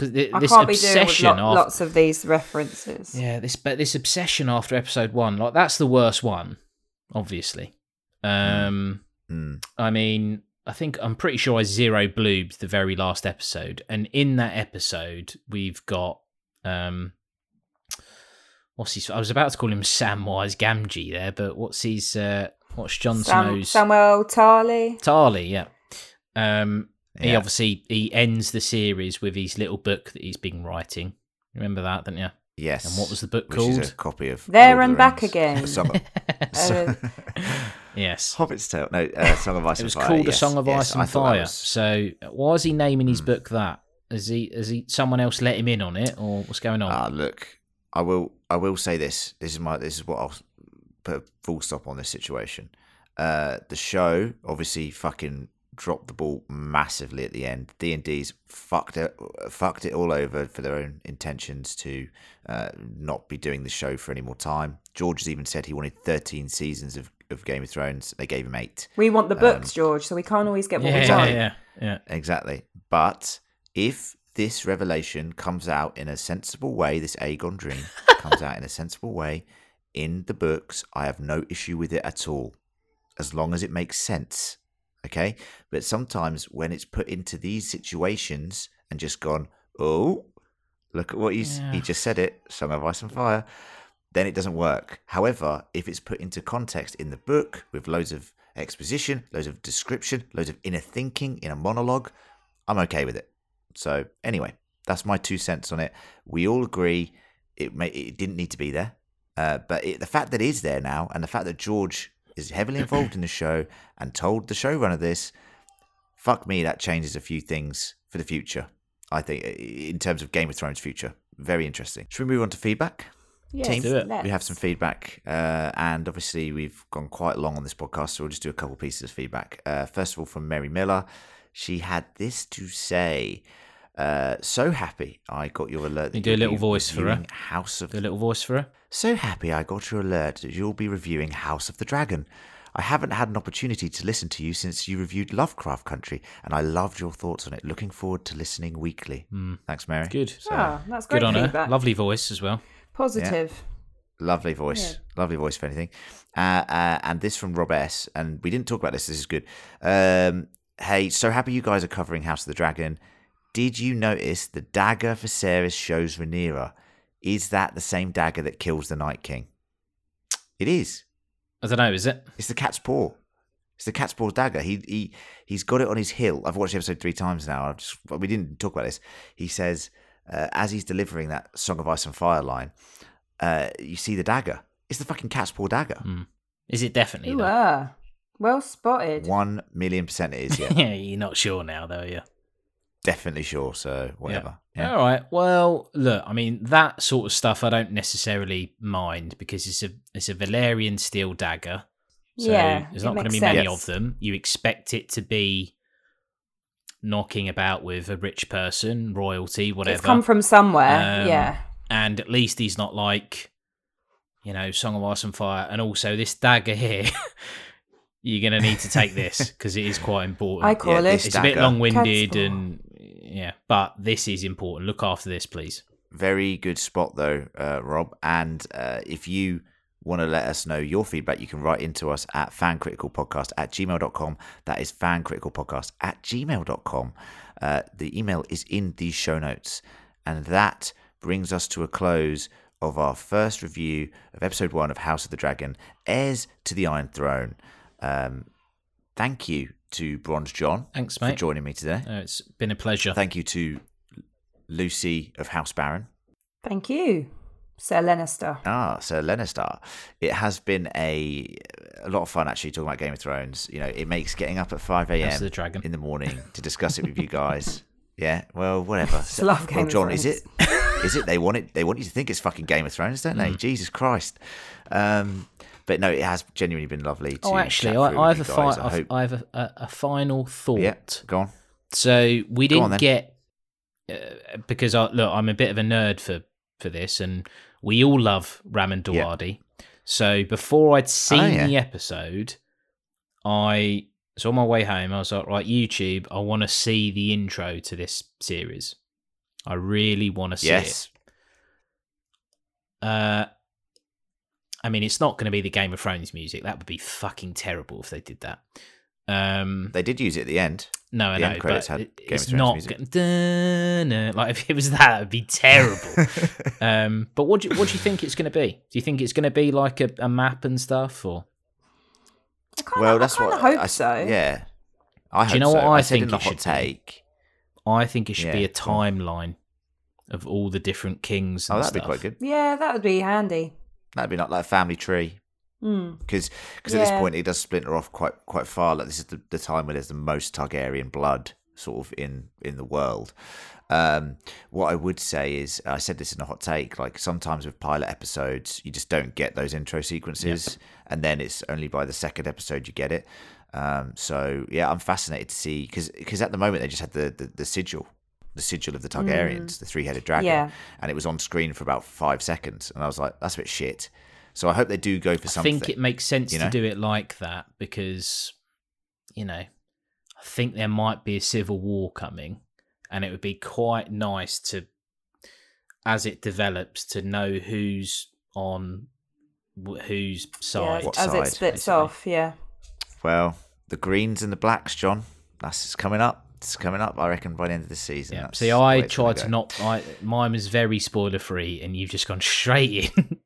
I Because this can't be doing obsession lo- after, lots of these references. yeah, this but this obsession after episode one, like that's the worst one, obviously. Um, mm, I mean, I think I'm pretty sure I zero bloobed the very last episode, and in that episode we've got um, what's his? I was about to call him Samwise Gamgee there, but what's his? Uh, what's Jon Sam, Snow's? Samuel Tarley. Tarly, yeah. Um, he Yeah. obviously he ends the series with his little book that he's been writing. Remember that, don't you? yes. And what was the book Which is called? a copy of There Lord of and the Back Rings. Again. Song of, Uh, yes. Hobbit's Tale. No, uh, Song of Ice It was and Fire. called A Song of yes, Ice and Fire. was- So why is he naming his Hmm. book that? Is he has he someone else let him in on it or what's going on? Ah, look, I will. I will say this. This is my. This is what I'll put a full stop on this situation. Uh, the show obviously fucking dropped the ball massively at the end. D and D's fucked it, fucked it all over for their own intentions to uh, not be doing the show for any more time. George has even said he wanted 13 seasons of, of Game of Thrones. They gave him eight. We want the Um, books, George, so we can't always get what yeah, we yeah, want. yeah, yeah. Exactly. But if this revelation comes out in a sensible way, this Aegon dream comes out in a sensible way in the books, I have no issue with it at all, as long as it makes sense. Okay? But sometimes when it's put into these situations and just gone, oh, look at what he's, Yeah. he just said it, Song of Ice and Fire, then it doesn't work. However, if it's put into context in the book with loads of exposition, loads of description, loads of inner thinking in a monologue, I'm okay with it. So anyway, that's my two cents on it. We all agree it may, it didn't need to be there, uh, but it, the fact that it is there now, and the fact that George is heavily involved in the show and told the showrunner this, fuck me, that changes a few things for the future. I think in terms of Game of Thrones future, very interesting. Should we move on to feedback? Yes, team. Do it. We have some feedback, uh, and obviously we've gone quite long on this podcast, so we'll just do a couple pieces of feedback. Uh, first of all, from Mary Miller, she had this to say: uh, "So happy I got your alert. that You do a little voice for her. House of Do a little voice for her. so happy I got your alert that you'll be reviewing House of the Dragon. I haven't had an opportunity to listen to you since you reviewed Lovecraft Country, and I loved your thoughts on it. Looking forward to listening weekly. Thanks, Mary. Good. So, Ah, that's great Good on feedback. her. Lovely voice as well. Positive. Lovely voice. Lovely voice, if anything. Uh, uh, and this from Rob S. And we didn't talk about this. This is good. Um, hey, so happy you guys are covering House of the Dragon. Did you notice the dagger for Viserys shows Rhaenyra? Is that the same dagger that kills the Night King? It is. I don't know, is it? It's the cat's paw. It's the cat's paw dagger. He he he's got it on his hill. I've watched the episode three times now. I've just we didn't talk about this. He says uh, as he's delivering that Song of Ice and Fire line, uh, you see the dagger. It's the fucking cat's paw dagger. Is it definitely? You though? are. Well spotted. One million percent it is. Yeah, yeah, you're not sure now, though, yeah. definitely sure. So whatever. Yeah. All right. Well, look, I mean that sort of stuff I don't necessarily mind because it's a it's a Valyrian steel dagger. So Yeah, there's not going to makes be many sense. of them. You expect it to be knocking about with a rich person, royalty, whatever. It's come from somewhere. Um, yeah. and at least he's not like, you know, Song of Ice and Fire. And also this dagger here, you're going to need to take this because it is quite important. I call Yeah, it. this it's a bit long-winded and yeah, but this is important. Look after this, please. Very good spot though, uh, Rob. And uh, if you want to let us know your feedback, you can write into us at fancriticalpodcast at gmail.com. That is fancriticalpodcast at gmail.com. Uh, the email is in the show notes. And that brings us to a close of our first review of episode one of House of the Dragon, Heirs to the Iron Throne. Um, thank you to Bronze John Thanks, mate. for joining me today. Uh, it's been a pleasure. Thank you to Lucy of House Baron. Thank you, Sir Lannister. Ah, Sir Lannister. It has been a a lot of fun actually talking about Game of Thrones. You know, it makes getting up at five a.m. the Dragon. in the morning to discuss it with you guys. Yeah, well, whatever. Just love Game well, of John, is it? Is it? They want it. They want you to think it's fucking Game of Thrones, don't Mm. they? Jesus Christ. Um, but no, it has genuinely been lovely. To Oh, actually, I, I have a fi- I I've- hope. I have a, a, a final thought. Yeah, go on. So we Go didn't get uh, because I look, I'm a bit of a nerd for for this, and we all love Ramin Yeah. Djawadi. So before I'd seen yeah. the episode, I was on my way home, I was like, right, YouTube, I want to see the intro to this series. I really want to see Yes. it. Uh, I mean, it's not going to be the Game of Thrones music. That would be fucking terrible if they did that. Um, They did use it at the end. no, I The end credits but had it- Game of it's Thrones not music. g- dun-dun. like if it was that, it'd be terrible. um, but what do you, what do you think it's going to be? Do you think it's going to be like a, a map and stuff, or I kinda, well, that's I what hope I, so. Yeah, I hope Do you know so. what I said think in the it hot should be? take. I think it should be a go on. timeline of all the different kings. And Oh, that'd be quite good. Yeah, that would be handy. That'd be not like a family tree. Hmm. because at this point it does splinter off quite quite far. Like this is the, the time where there's the most Targaryen blood sort of in in the world. Um, what I would say is, I said this in a hot take. Like sometimes with pilot episodes, you just don't get those intro sequences, and then it's only by the second episode you get it. Um, so yeah, I'm fascinated to see because at the moment they just had the, the the sigil. The sigil of the Targaryens, the three-headed dragon, Yeah. and it was on screen for about five seconds, and I was like, "That's a bit shit." So I hope they do go for something. I think it makes sense you to do it like that because, you know, I think there might be a civil war coming, and it would be quite nice to, as it develops, to know who's on wh- whose Yeah, side. What as side, it splits basically. off, yeah. Well, the greens and the blacks, John. That's coming up. It's coming up. I reckon by the end of the season. Yeah. That's See, I way it's gonna tried to go. not. I mine was very spoiler free, and you've just gone straight in.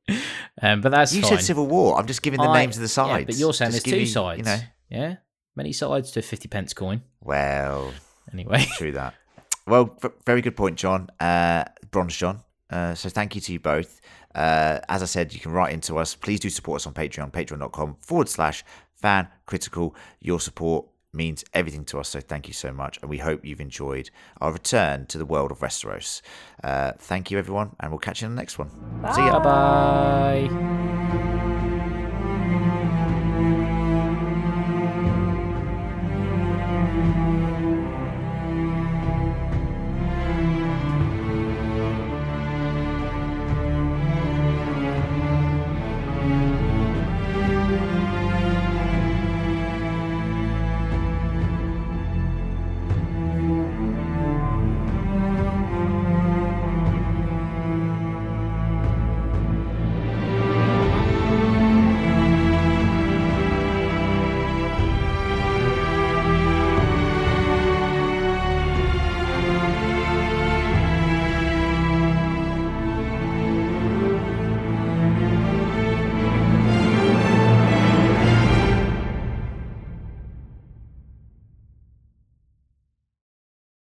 um, but that's You fine. said Civil War. I'm just giving the I- names of the sides. Yeah, but you're saying Just there's two you- sides. You know. Yeah, many sides to a fifty pence coin. Well, Anyway, true that. Well, very good point, John. Uh, Bronze John. Uh, so thank you to you both. Uh, as I said, you can write into us. Please do support us on Patreon, patreon.com forward slash fan critical. Your support means everything to us. So thank you so much. And we hope you've enjoyed our return to the world of Westeros. Uh, thank you, everyone. And we'll catch you in the next one. See ya. bye bye.